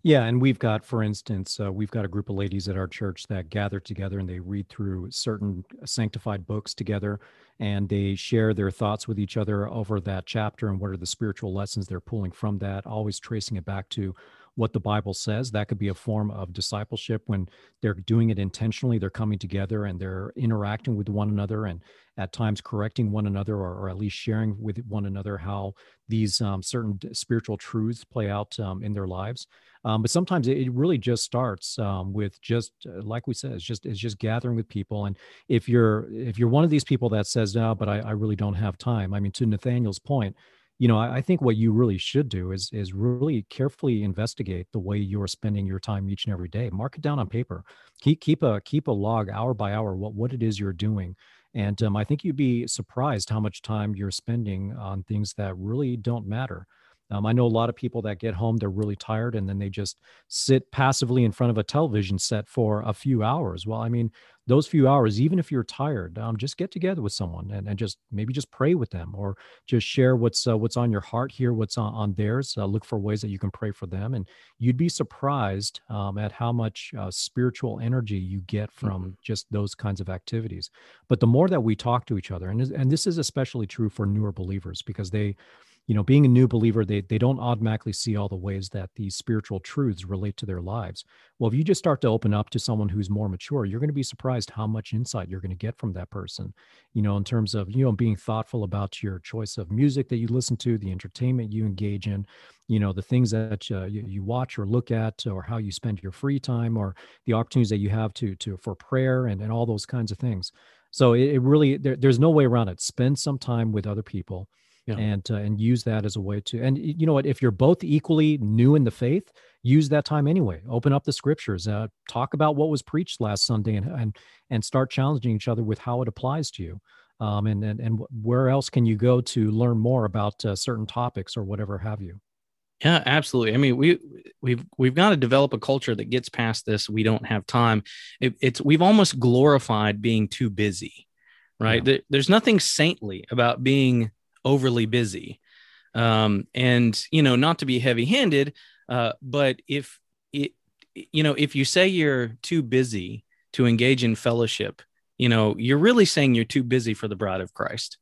Yeah, and we've got, for instance, uh, we've got a group of ladies at our church that gather together and they read through certain sanctified books together and they share their thoughts with each other over that chapter and what are the spiritual lessons they're pulling from that, always tracing it back to what the Bible says. That could be a form of discipleship when they're doing it intentionally. They're coming together and they're interacting with one another and at times correcting one another or, or at least sharing with one another how these um, certain spiritual truths play out um, in their lives. Um, but sometimes it, really just starts um, with just uh, like we said, it's just it's just gathering with people. And if you're if you're one of these people that says no, but I, I really don't have time. I mean, to Nathaniel's point, you know, I, I, think what you really should do is is really carefully investigate the way you are spending your time each and every day. Mark it down on paper. Keep keep a keep a log hour by hour what what it is you're doing. And um, I think you'd be surprised how much time you're spending on things that really don't matter. Um, I know a lot of people that get home, they're really tired, and then they just sit passively in front of a television set for a few hours. Well, I mean, those few hours, even if you're tired, um, just get together with someone and, and just maybe just pray with them or just share what's uh, what's on your heart, hear what's on, on theirs, uh, look for ways that you can pray for them. And you'd be surprised um, at how much uh, spiritual energy you get from mm-hmm. just those kinds of activities. But the more that we talk to each other, and, and this is especially true for newer believers because they, you know being a new believer they they don't automatically see all the ways that these spiritual truths relate to their lives. Well if you just start to open up to someone who's more mature you're going to be surprised how much insight you're going to get from that person you know in terms of you know being thoughtful about your choice of music that you listen to the entertainment you engage in you know the things that uh, you, you watch or look at or how you spend your free time or the opportunities that you have to to for prayer and, and all those kinds of things. So it, it really there, there's no way around it. Spend some time with other people yeah. and uh, and use that as a way to and you know what if you're both equally new in the faith use that time anyway. Open up the scriptures uh, talk about what was preached last sunday and and and start challenging each other with how it applies to you. Um, and, and and where else can you go to learn more about uh, certain topics or whatever have you? Yeah absolutely. I mean we we've we've got to develop a culture that gets past this. We don't have time. It, it's we've almost glorified being too busy right? Yeah. there, there's nothing saintly about being overly busy. Um, and, you know, not to be heavy handed, uh, but if it, you know, if you say you're too busy to engage in fellowship, you know, you're really saying you're too busy for the bride of Christ.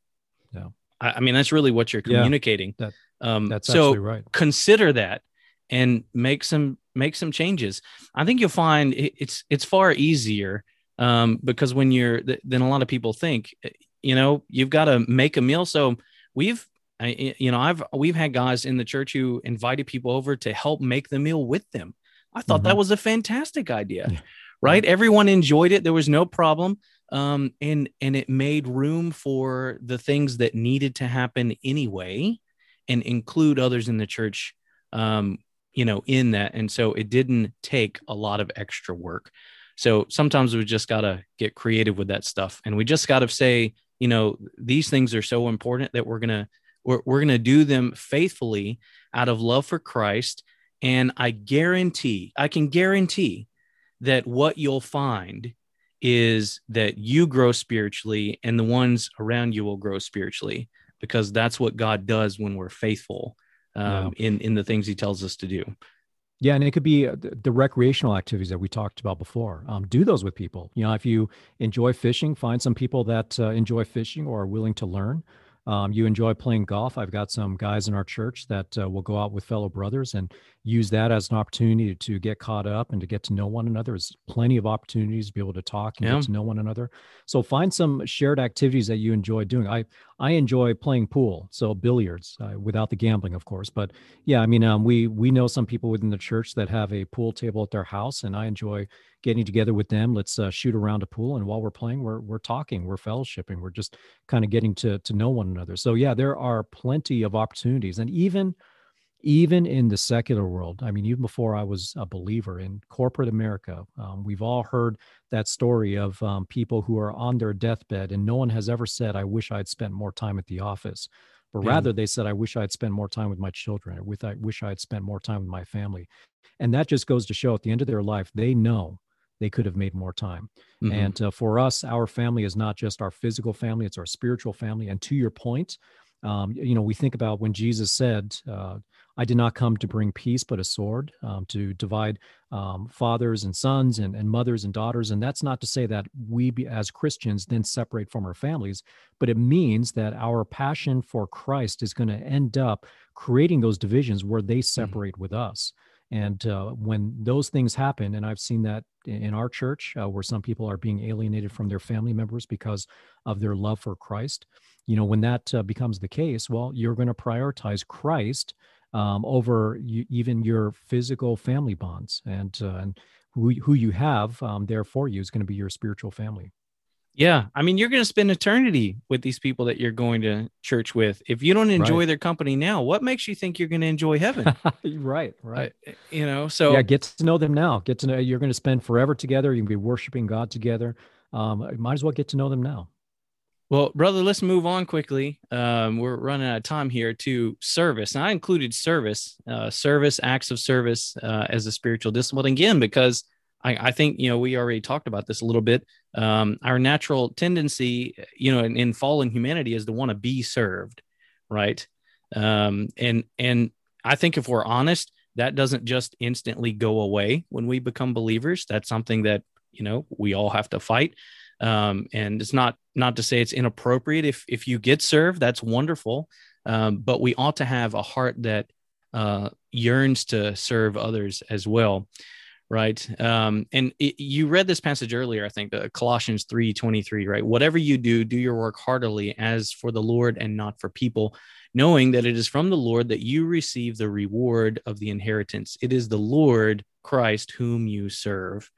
Yeah. I, I mean, that's really what you're communicating. Yeah, that, um, that's so right. consider that and make some make some changes. I think you'll find it's it's far easier um, because when you're than a lot of people think. You know, you've got to make a meal. So we've I, you know i've we've had guys in the church who invited people over to help make the meal with them. I thought mm-hmm. that was a fantastic idea yeah. right? Everyone enjoyed it. There was no problem. Um, and and it made room for the things that needed to happen anyway and include others in the church um, you know in that. And so it didn't take a lot of extra work. So sometimes we just got to get creative with that stuff. And we just got to say you know these things are so important that we're gonna we're, we're gonna do them faithfully out of love for christ and i guarantee i can guarantee that what you'll find is that you grow spiritually and the ones around you will grow spiritually because that's what God does when we're faithful um, yeah. in in the things He tells us to do. Yeah, and it could be uh, the recreational activities that we talked about before. Um, do those with people. You know, if you enjoy fishing, find some people that uh, enjoy fishing or are willing to learn um, you enjoy playing golf. I've got some guys in our church that uh, will go out with fellow brothers and use that as an opportunity to get caught up and to get to know one another. There's plenty of opportunities to be able to talk and yeah. get to know one another. So find some shared activities that you enjoy doing. I I enjoy playing pool, so billiards uh, without the gambling, of course. But yeah, I mean, um, we we know some people within the church that have a pool table at their house, and I enjoy getting together with them. Let's uh, shoot around a pool, and while we're playing, we're we're talking, we're fellowshipping, we're just kind of getting to to know one another. So yeah, there are plenty of opportunities, and even even in the secular world, I mean, even before I was a believer in corporate America, um, we've all heard that story of um, people who are on their deathbed, and no one has ever said, "I wish I'd spent more time at the office." but rather they said, I wish I'd spent more time with my children, or with I wish I'd spent more time with my family. And that just goes to show at the end of their life, they know they could have made more time. Mm-hmm. And uh, for us, our family is not just our physical family, it's our spiritual family. And to your point, um, you know, we think about when Jesus said, uh, I did not come to bring peace, but a sword um, to divide um, fathers and sons and, and mothers and daughters. And that's not to say that we, be, as Christians, then separate from our families, but it means that our passion for Christ is going to end up creating those divisions where they mm-hmm. separate mm-hmm. with us. And uh, when those things happen, and I've seen that in our church uh, where some people are being alienated from their family members because of their love for Christ, you know, when that uh, becomes the case, well, you're going to prioritize Christ um, over you, even your physical family bonds, and uh, and who who you have um, there for you is going to be your spiritual family. Yeah. I mean, you're going to spend eternity with these people that you're going to church with. If you don't enjoy right. their company now, what makes you think you're going to enjoy heaven? right. Right. Uh, you know, so yeah, get to know them now. Get to know you're going to spend forever together. You can be worshiping God together. Um, might as well get to know them now. Well, brother, let's move on quickly. Um, we're running out of time here to service. And I included service, uh, service, acts of service uh, as a spiritual discipline again, because I, I, think, you know, we already talked about this a little bit um, our natural tendency, you know, in, in, fallen humanity is to want to be served, right? Um, and and I think if we're honest, that doesn't just instantly go away when we become believers. That's something that you know we all have to fight. Um, and it's not not to say it's inappropriate. If if you get served, that's wonderful. Um, but we ought to have a heart that uh, yearns to serve others as well right? Um, and it, you read this passage earlier i think uh, colossians 3 23 right? Whatever you do do your work heartily as for the lord and not for people knowing that it is from the lord that you receive the reward of the inheritance. It is the lord christ whom you serve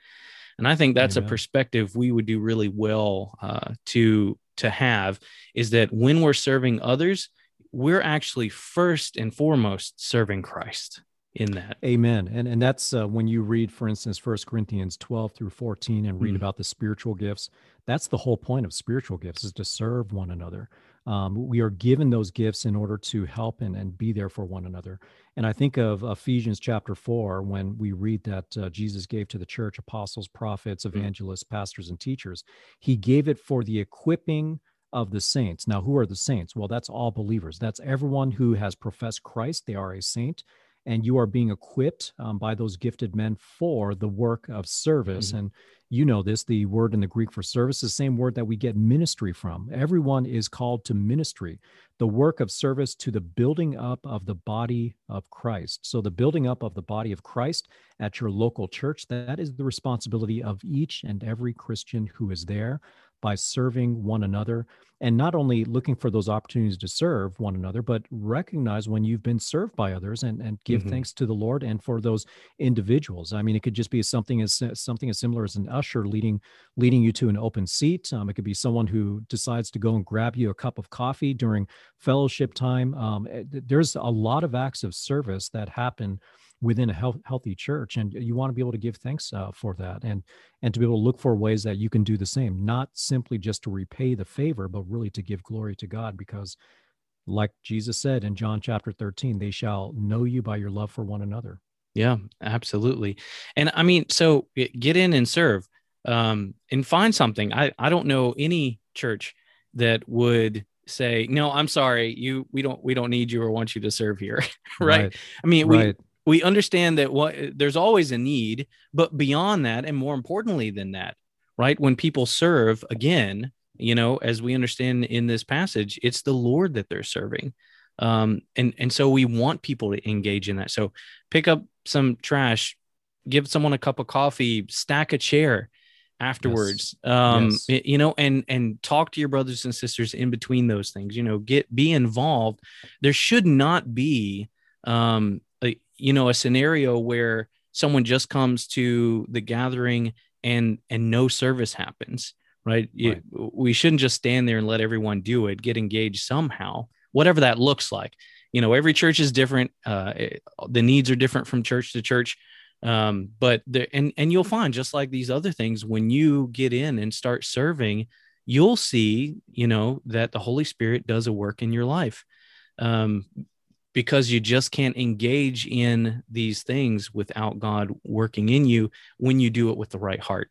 and i think that's a perspective we would do really well uh, to to have is that when we're serving others we're actually first and foremost serving christ in that. Amen. And and that's uh, when you read, for instance, First Corinthians 12 through 14 and read mm. about the spiritual gifts. That's the whole point of spiritual gifts is to serve one another. Um, we are given those gifts in order to help and, and be there for one another. And I think of Ephesians chapter 4 when we read that uh, Jesus gave to the church apostles, prophets, mm. evangelists, mm. pastors, and teachers. He gave it for the equipping of the saints. Now, who are the saints? Well, that's all believers. That's everyone who has professed Christ. They are a saint and you are being equipped um, by those gifted men for the work of service. Mm-hmm. And you know this, the word in the Greek for service is the same word that we get ministry from. Everyone is called to ministry, the work of service to the building up of the body of Christ. So, the building up of the body of Christ at your local church, that is the responsibility of each and every Christian who is there by serving one another and not only looking for those opportunities to serve one another but recognize when you've been served by others and, and give mm-hmm. thanks to the lord and for those individuals. I mean it could just be something as something as similar as an usher leading leading you to an open seat. Um, it could be someone who decides to go and grab you a cup of coffee during fellowship time. Um, eh, there's a lot of acts of service that happen within a health, healthy church and you want to be able to give thanks uh, for that and and to be able to look for ways that you can do the same not simply just to repay the favor but really to give glory to god because like jesus said in john chapter 13 they shall know you by your love for one another yeah absolutely and i mean so get in and serve um, and find something. I, I don't know any church that would say, no, I'm sorry, you we don't we don't need you or want you to serve here. right? right? I mean, right. we we understand that what there's always a need, but beyond that, and more importantly than that, right? When people serve again, you know, as we understand in this passage, it's the Lord that they're serving. Um, and and so we want people to engage in that. So pick up some trash, give someone a cup of coffee, stack a chair afterwards yes. um yes. you know and and talk to your brothers and sisters in between those things you know get be involved there should not be um you know a scenario where someone just comes to the gathering and and no service happens right, right. we shouldn't just stand there and let everyone do it get engaged somehow whatever that looks like. You know every church is different uh the needs are different from church to church. Um, but there and and you'll find just like these other things when you get in and start serving you'll see you know that the holy spirit does a work in your life. Um, because you just can't engage in these things without god working in you when you do it with the right heart.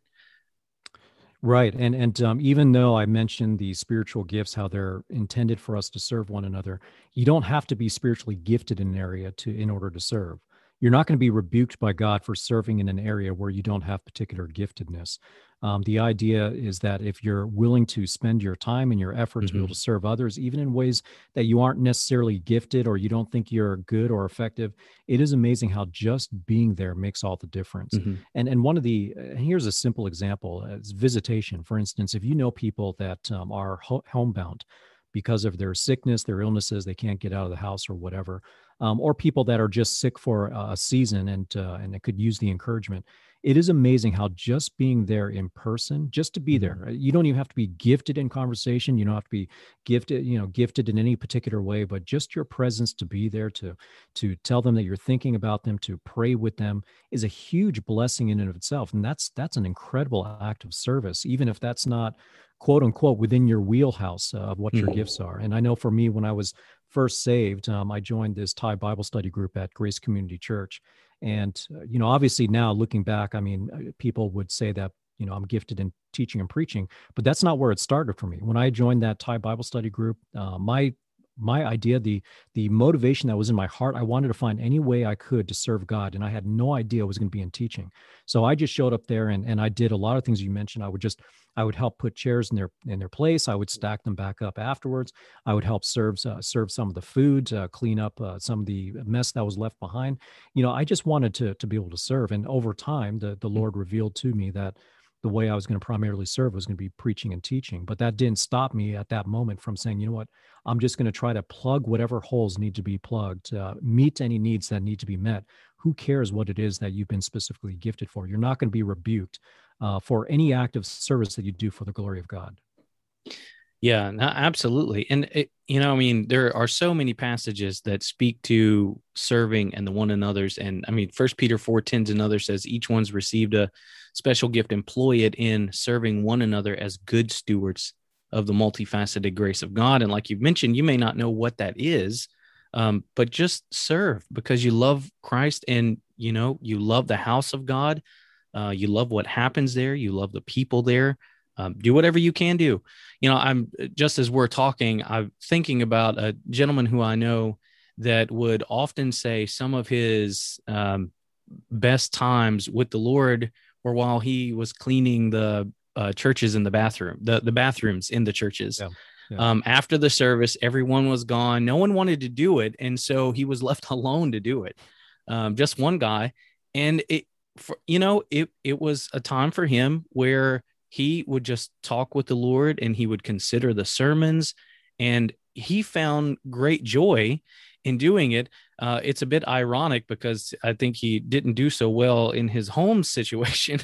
Right, and and um, even though I mentioned the spiritual gifts, how they're intended for us to serve one another, you don't have to be spiritually gifted in an area to in order to serve you're not going to be rebuked by God for serving in an area where you don't have particular giftedness. Um, the idea is that if you're willing to spend your time and your effort mm-hmm. to be able mm-hmm. to serve others, even in ways that you aren't necessarily gifted or you don't think you're good or effective, it is amazing how just being there makes all the difference. Mm-hmm. And and one of the uh, here's a simple example: is visitation. For instance, if you know people that um, are ho- homebound because of their sickness, their illnesses, they can't get out of the house or whatever um, or people that are just sick for a season and uh, and it could use the encouragement. It is amazing how just being there in person, just to be there, mm-hmm. you don't even have to be gifted in conversation. You don't have to be gifted, you know, gifted in any particular way, but just your presence to be there to to tell them that you're thinking about them, to pray with them, is a huge blessing in and of itself. And that's that's an incredible act of service, even if that's not quote unquote within your wheelhouse of what your mm-hmm. gifts are. And I know for me, when I was first saved, um, I joined this Thai Bible study group at Grace Community Church. And, uh, you know, obviously now looking back, I mean, uh, people would say that, you know, I'm gifted in teaching and preaching, but that's not where it started for me. When I joined that Thai Bible study group, uh, my my idea the the motivation that was in my heart i wanted to find any way i could to serve god and i had no idea it was going to be in teaching so i just showed up there and, and i did a lot of things you mentioned i would just I would help put chairs in their in their place. I would stack them back up afterwards. I would help serve uh, serve some of the food, uh, clean up uh, some of the mess that was left behind. You know, I just wanted to to be able to serve. And over time, the the mm. Lord revealed to me that the way I was going to primarily serve was going to be preaching and teaching. But that didn't stop me at that moment from saying, you know what, I'm just going to try to plug whatever holes need to be plugged, uh, meet any needs that need to be met. Who cares what it is that you've been specifically gifted for? You're not going to be rebuked uh, for any act of service that you do for the glory of God. Yeah, no, absolutely. And, it, you know, I mean, there are so many passages that speak to serving and the one another's. And I mean, First Peter 4 10 and others says, each one's received a special gift, employ it in serving one another as good stewards of the multifaceted grace of God. And like you've mentioned, you may not know what that is, um, but just serve because you love Christ and, you know, you love the house of God uh, you love what happens there. You love the people there. Um, do whatever you can do. You know, I'm just as we're talking, I'm thinking about a gentleman who I know that would often say some of his um, best times with the Lord were while he was cleaning the uh, churches in the bathroom, the, the bathrooms in the churches. Yeah. Yeah. Um, after the service, everyone was gone. No one wanted to do it. And so he was left alone to do it. Um, just one guy. And it, for, you know, it it was a time for him where he would just talk with the Lord and he would consider the sermons, and he found great joy in doing it. Uh, it's a bit ironic because I think he didn't do so well in his home situation.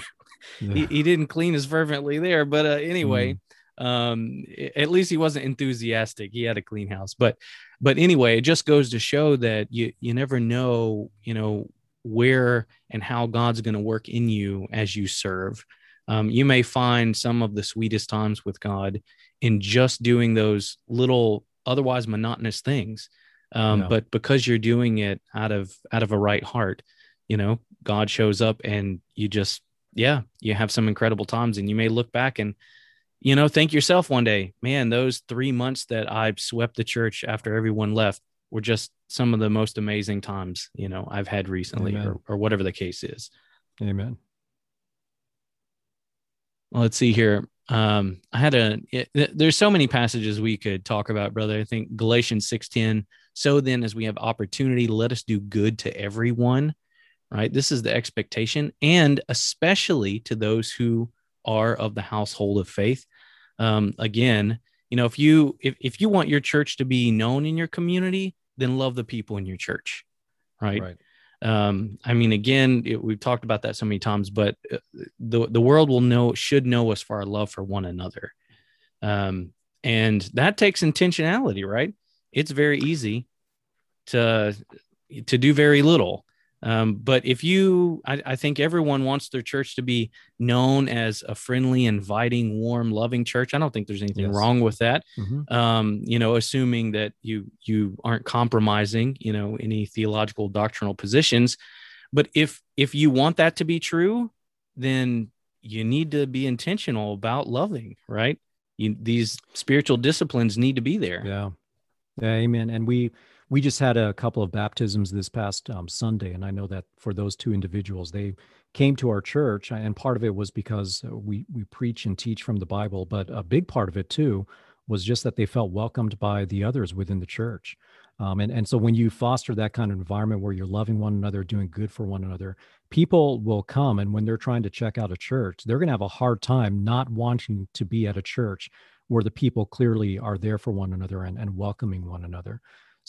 yeah. he, he, didn't clean as fervently there, but uh, anyway. Mm. Um, at least he wasn't enthusiastic. He had a clean house, but, but anyway, it just goes to show that you you never know, you know, where and how God's going to work in you as you serve. Um, you may find some of the sweetest times with God in just doing those little, otherwise monotonous things. Um, But because you're doing it out of out of a right heart, you know, God shows up and you just yeah, you have some incredible times, and you may look back and you know think yourself one day, man, those three months that I swept the church after everyone left were just some of the most amazing times you know I've had recently, or, or whatever the case is. Amen. Let's see here. Um, I had a. It, there's so many passages we could talk about, brother. I think Galatians six ten. So then, as we have opportunity, let us do good to everyone. Right. This is the expectation, and especially to those who are of the household of faith. Um, again, you know, if you if if you want your church to be known in your community, then love the people in your church. Right. Right um, I mean, again, it, we've talked about that so many times, but uh, the the world will know should know us for our love for one another, um, and that takes intentionality, right? It's very easy to to do very little, um, but if you, I, I, think everyone wants their church to be known as a friendly, inviting, warm, loving church. I don't think there's anything yes. wrong with that. Mm-hmm. Um, you know, assuming that you you aren't compromising, you know, any theological doctrinal positions. But if if you want that to be true, then you need to be intentional about loving, right? You, these spiritual disciplines need to be there. Yeah. yeah amen. And we we just had a couple of baptisms this past um, Sunday, and I know that for those two individuals, they came to our church, and part of it was because uh, we we preach and teach from the Bible, but a big part of it too was just that they felt welcomed by the others within the church. Um, and, and so when you foster that kind of environment where you're loving one another, doing good for one another, people will come. And when they're trying to check out a church, they're going to have a hard time not wanting to be at a church where the people clearly are there for one another and, and welcoming one another.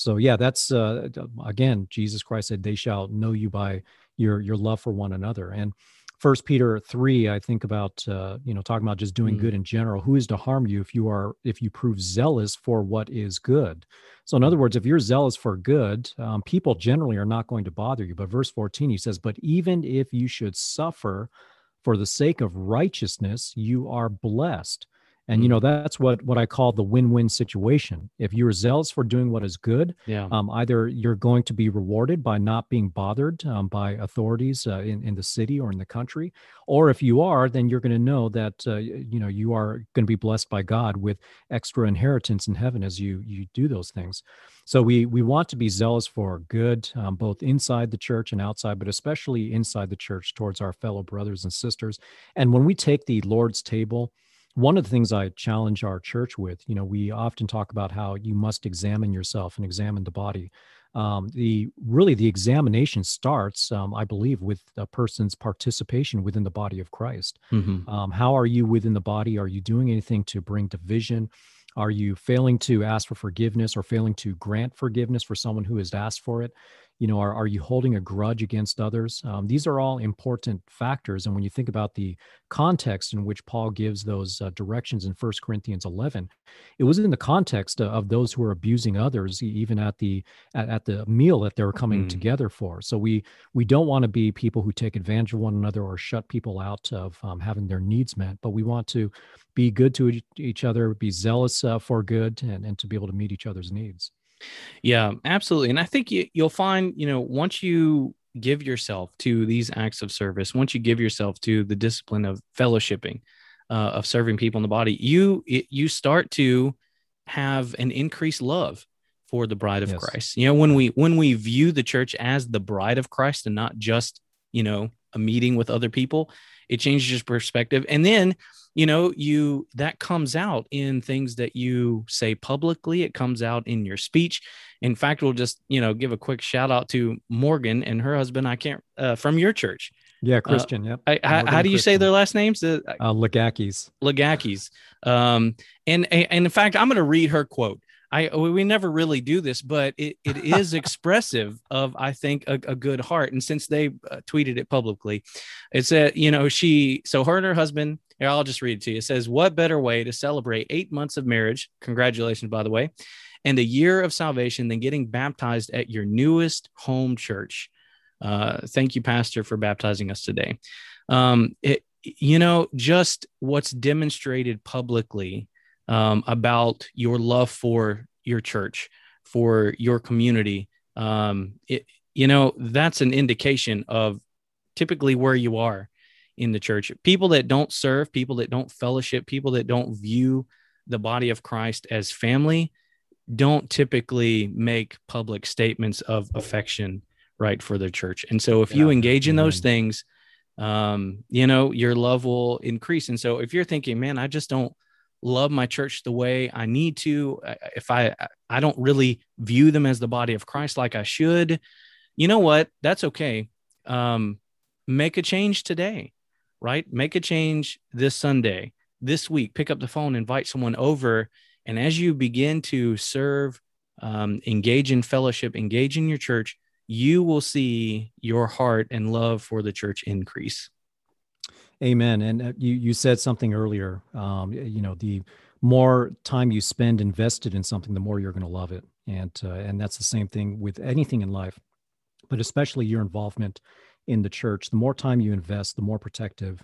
So yeah, that's uh, again, Jesus Christ said, "They shall know you by your your love for one another." And First Peter three, I think about uh, you know talking about just doing mm. good in general. Who is to harm you if you are if you prove zealous for what is good? So in other words, if you're zealous for good, um, people generally are not going to bother you. But verse fourteen, he says, "But even if you should suffer for the sake of righteousness, you are blessed." And you know mm-hmm. that's what what i call the win-win situation if you're zealous for doing what is good yeah. um, either you're going to be rewarded by not being bothered um, by authorities uh, in, in the city or in the country or if you are then you're going to know that uh, you know you are going to be blessed by god with extra inheritance in heaven as you you do those things so we we want to be zealous for good um, both inside the church and outside but especially inside the church towards our fellow brothers and sisters and when we take the lord's table one of the things I challenge our church with, you know, we often talk about how you must examine yourself and examine the body. Um, the really the examination starts, um, I believe, with a person's participation within the body of Christ. Mm-hmm. Um, how are you within the body? Are you doing anything to bring division? Are you failing to ask for forgiveness or failing to grant forgiveness for someone who has asked for it? You know are, are you holding a grudge against others? Um, these are all important factors and when you think about the context in which paul gives those uh, directions in 1 corinthians 11 it was in the context of those who are abusing others even at the at, at the meal that they were coming mm. together for. So we we don't want to be people who take advantage of one another or shut people out of um, having their needs met but we want to be good to each other be zealous uh, for good and, and to be able to meet each other's needs yeah, absolutely. And I think you, you'll find, you know, once you give yourself to these acts of service, once you give yourself to the discipline of fellowshipping, uh, of serving people in the body, you it, you start to have an increased love for the bride of yes. Christ. You know, when we when we view the church as the bride of Christ and not just you know a meeting with other people, it changes your perspective. And then you know you that comes out in things that you say publicly it comes out in your speech. In fact we'll just you know give a quick shout out to morgan and her husband i can't uh, from your church. Yeah uh, christian uh, yep. I, how, do you say their last names? Uh, uh lagakis. Lagakis. Um and and in fact i'm going to read her quote I we never really do this, but it, it is expressive of I think a, a, good heart. And since they uh, tweeted it publicly, it said you know she so her and her husband here, I'll just read it to you. It says, What better way to celebrate eight months of marriage? Congratulations, by the way, and a year of salvation than getting baptized at your newest home church. Uh, thank you, Pastor, for baptizing us today. Um, it, you know, just what's demonstrated publicly um, about your love for your church, for your community, um, it, you know, that's an indication of typically where you are in the church. People that don't serve, people that don't fellowship, people that don't view the body of Christ as family don't typically make public statements of affection right for their church. And so if yeah. you engage in those things, um, you know, your love will increase. And so if you're thinking, man, I just don't love my church the way I need to, if I I don't really view them as the body of Christ like I should, you know what? That's okay. Um, make a change today, right? Make a change this Sunday this week, pick up the phone, invite someone over. And as you begin to serve, um, engage in fellowship, engage in your church, you will see your heart and love for the church increase. Amen. And uh, you you said something earlier. Um, you know, the more time you spend invested in something, the more you're going to love it. And uh, and that's the same thing with anything in life, but especially your involvement in the church. The more time you invest, the more protective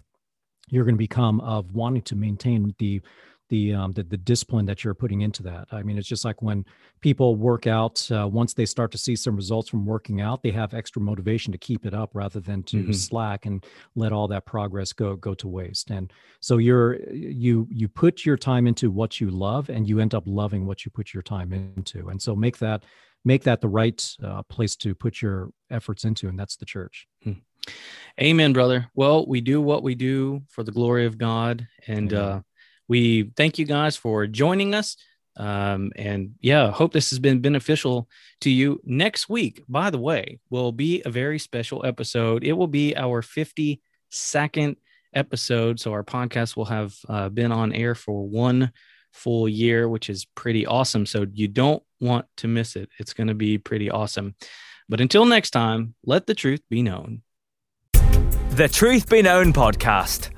you're going to become of wanting to maintain the the, um, the the discipline that you're putting into that. I mean, it's just like when people work out. Uh, once they start to see some results from working out, they have extra motivation to keep it up rather than to mm-hmm. slack and let all that progress go go to waste. And so you're you you put your time into what you love, and you end up loving what you put your time into. And so make that make that the right uh, place to put your efforts into, and that's the church. Hmm. Amen, brother. Well, we do what we do for the glory of God. And uh, we thank you guys for joining us. Um, and yeah, hope this has been beneficial to you. Next week, by the way, will be a very special episode. It will be our 52nd episode. So our podcast will have uh, been on air for one full year, which is pretty awesome. So you don't want to miss it. It's going to be pretty awesome. But until next time, let the truth be known. The Truth Be Known podcast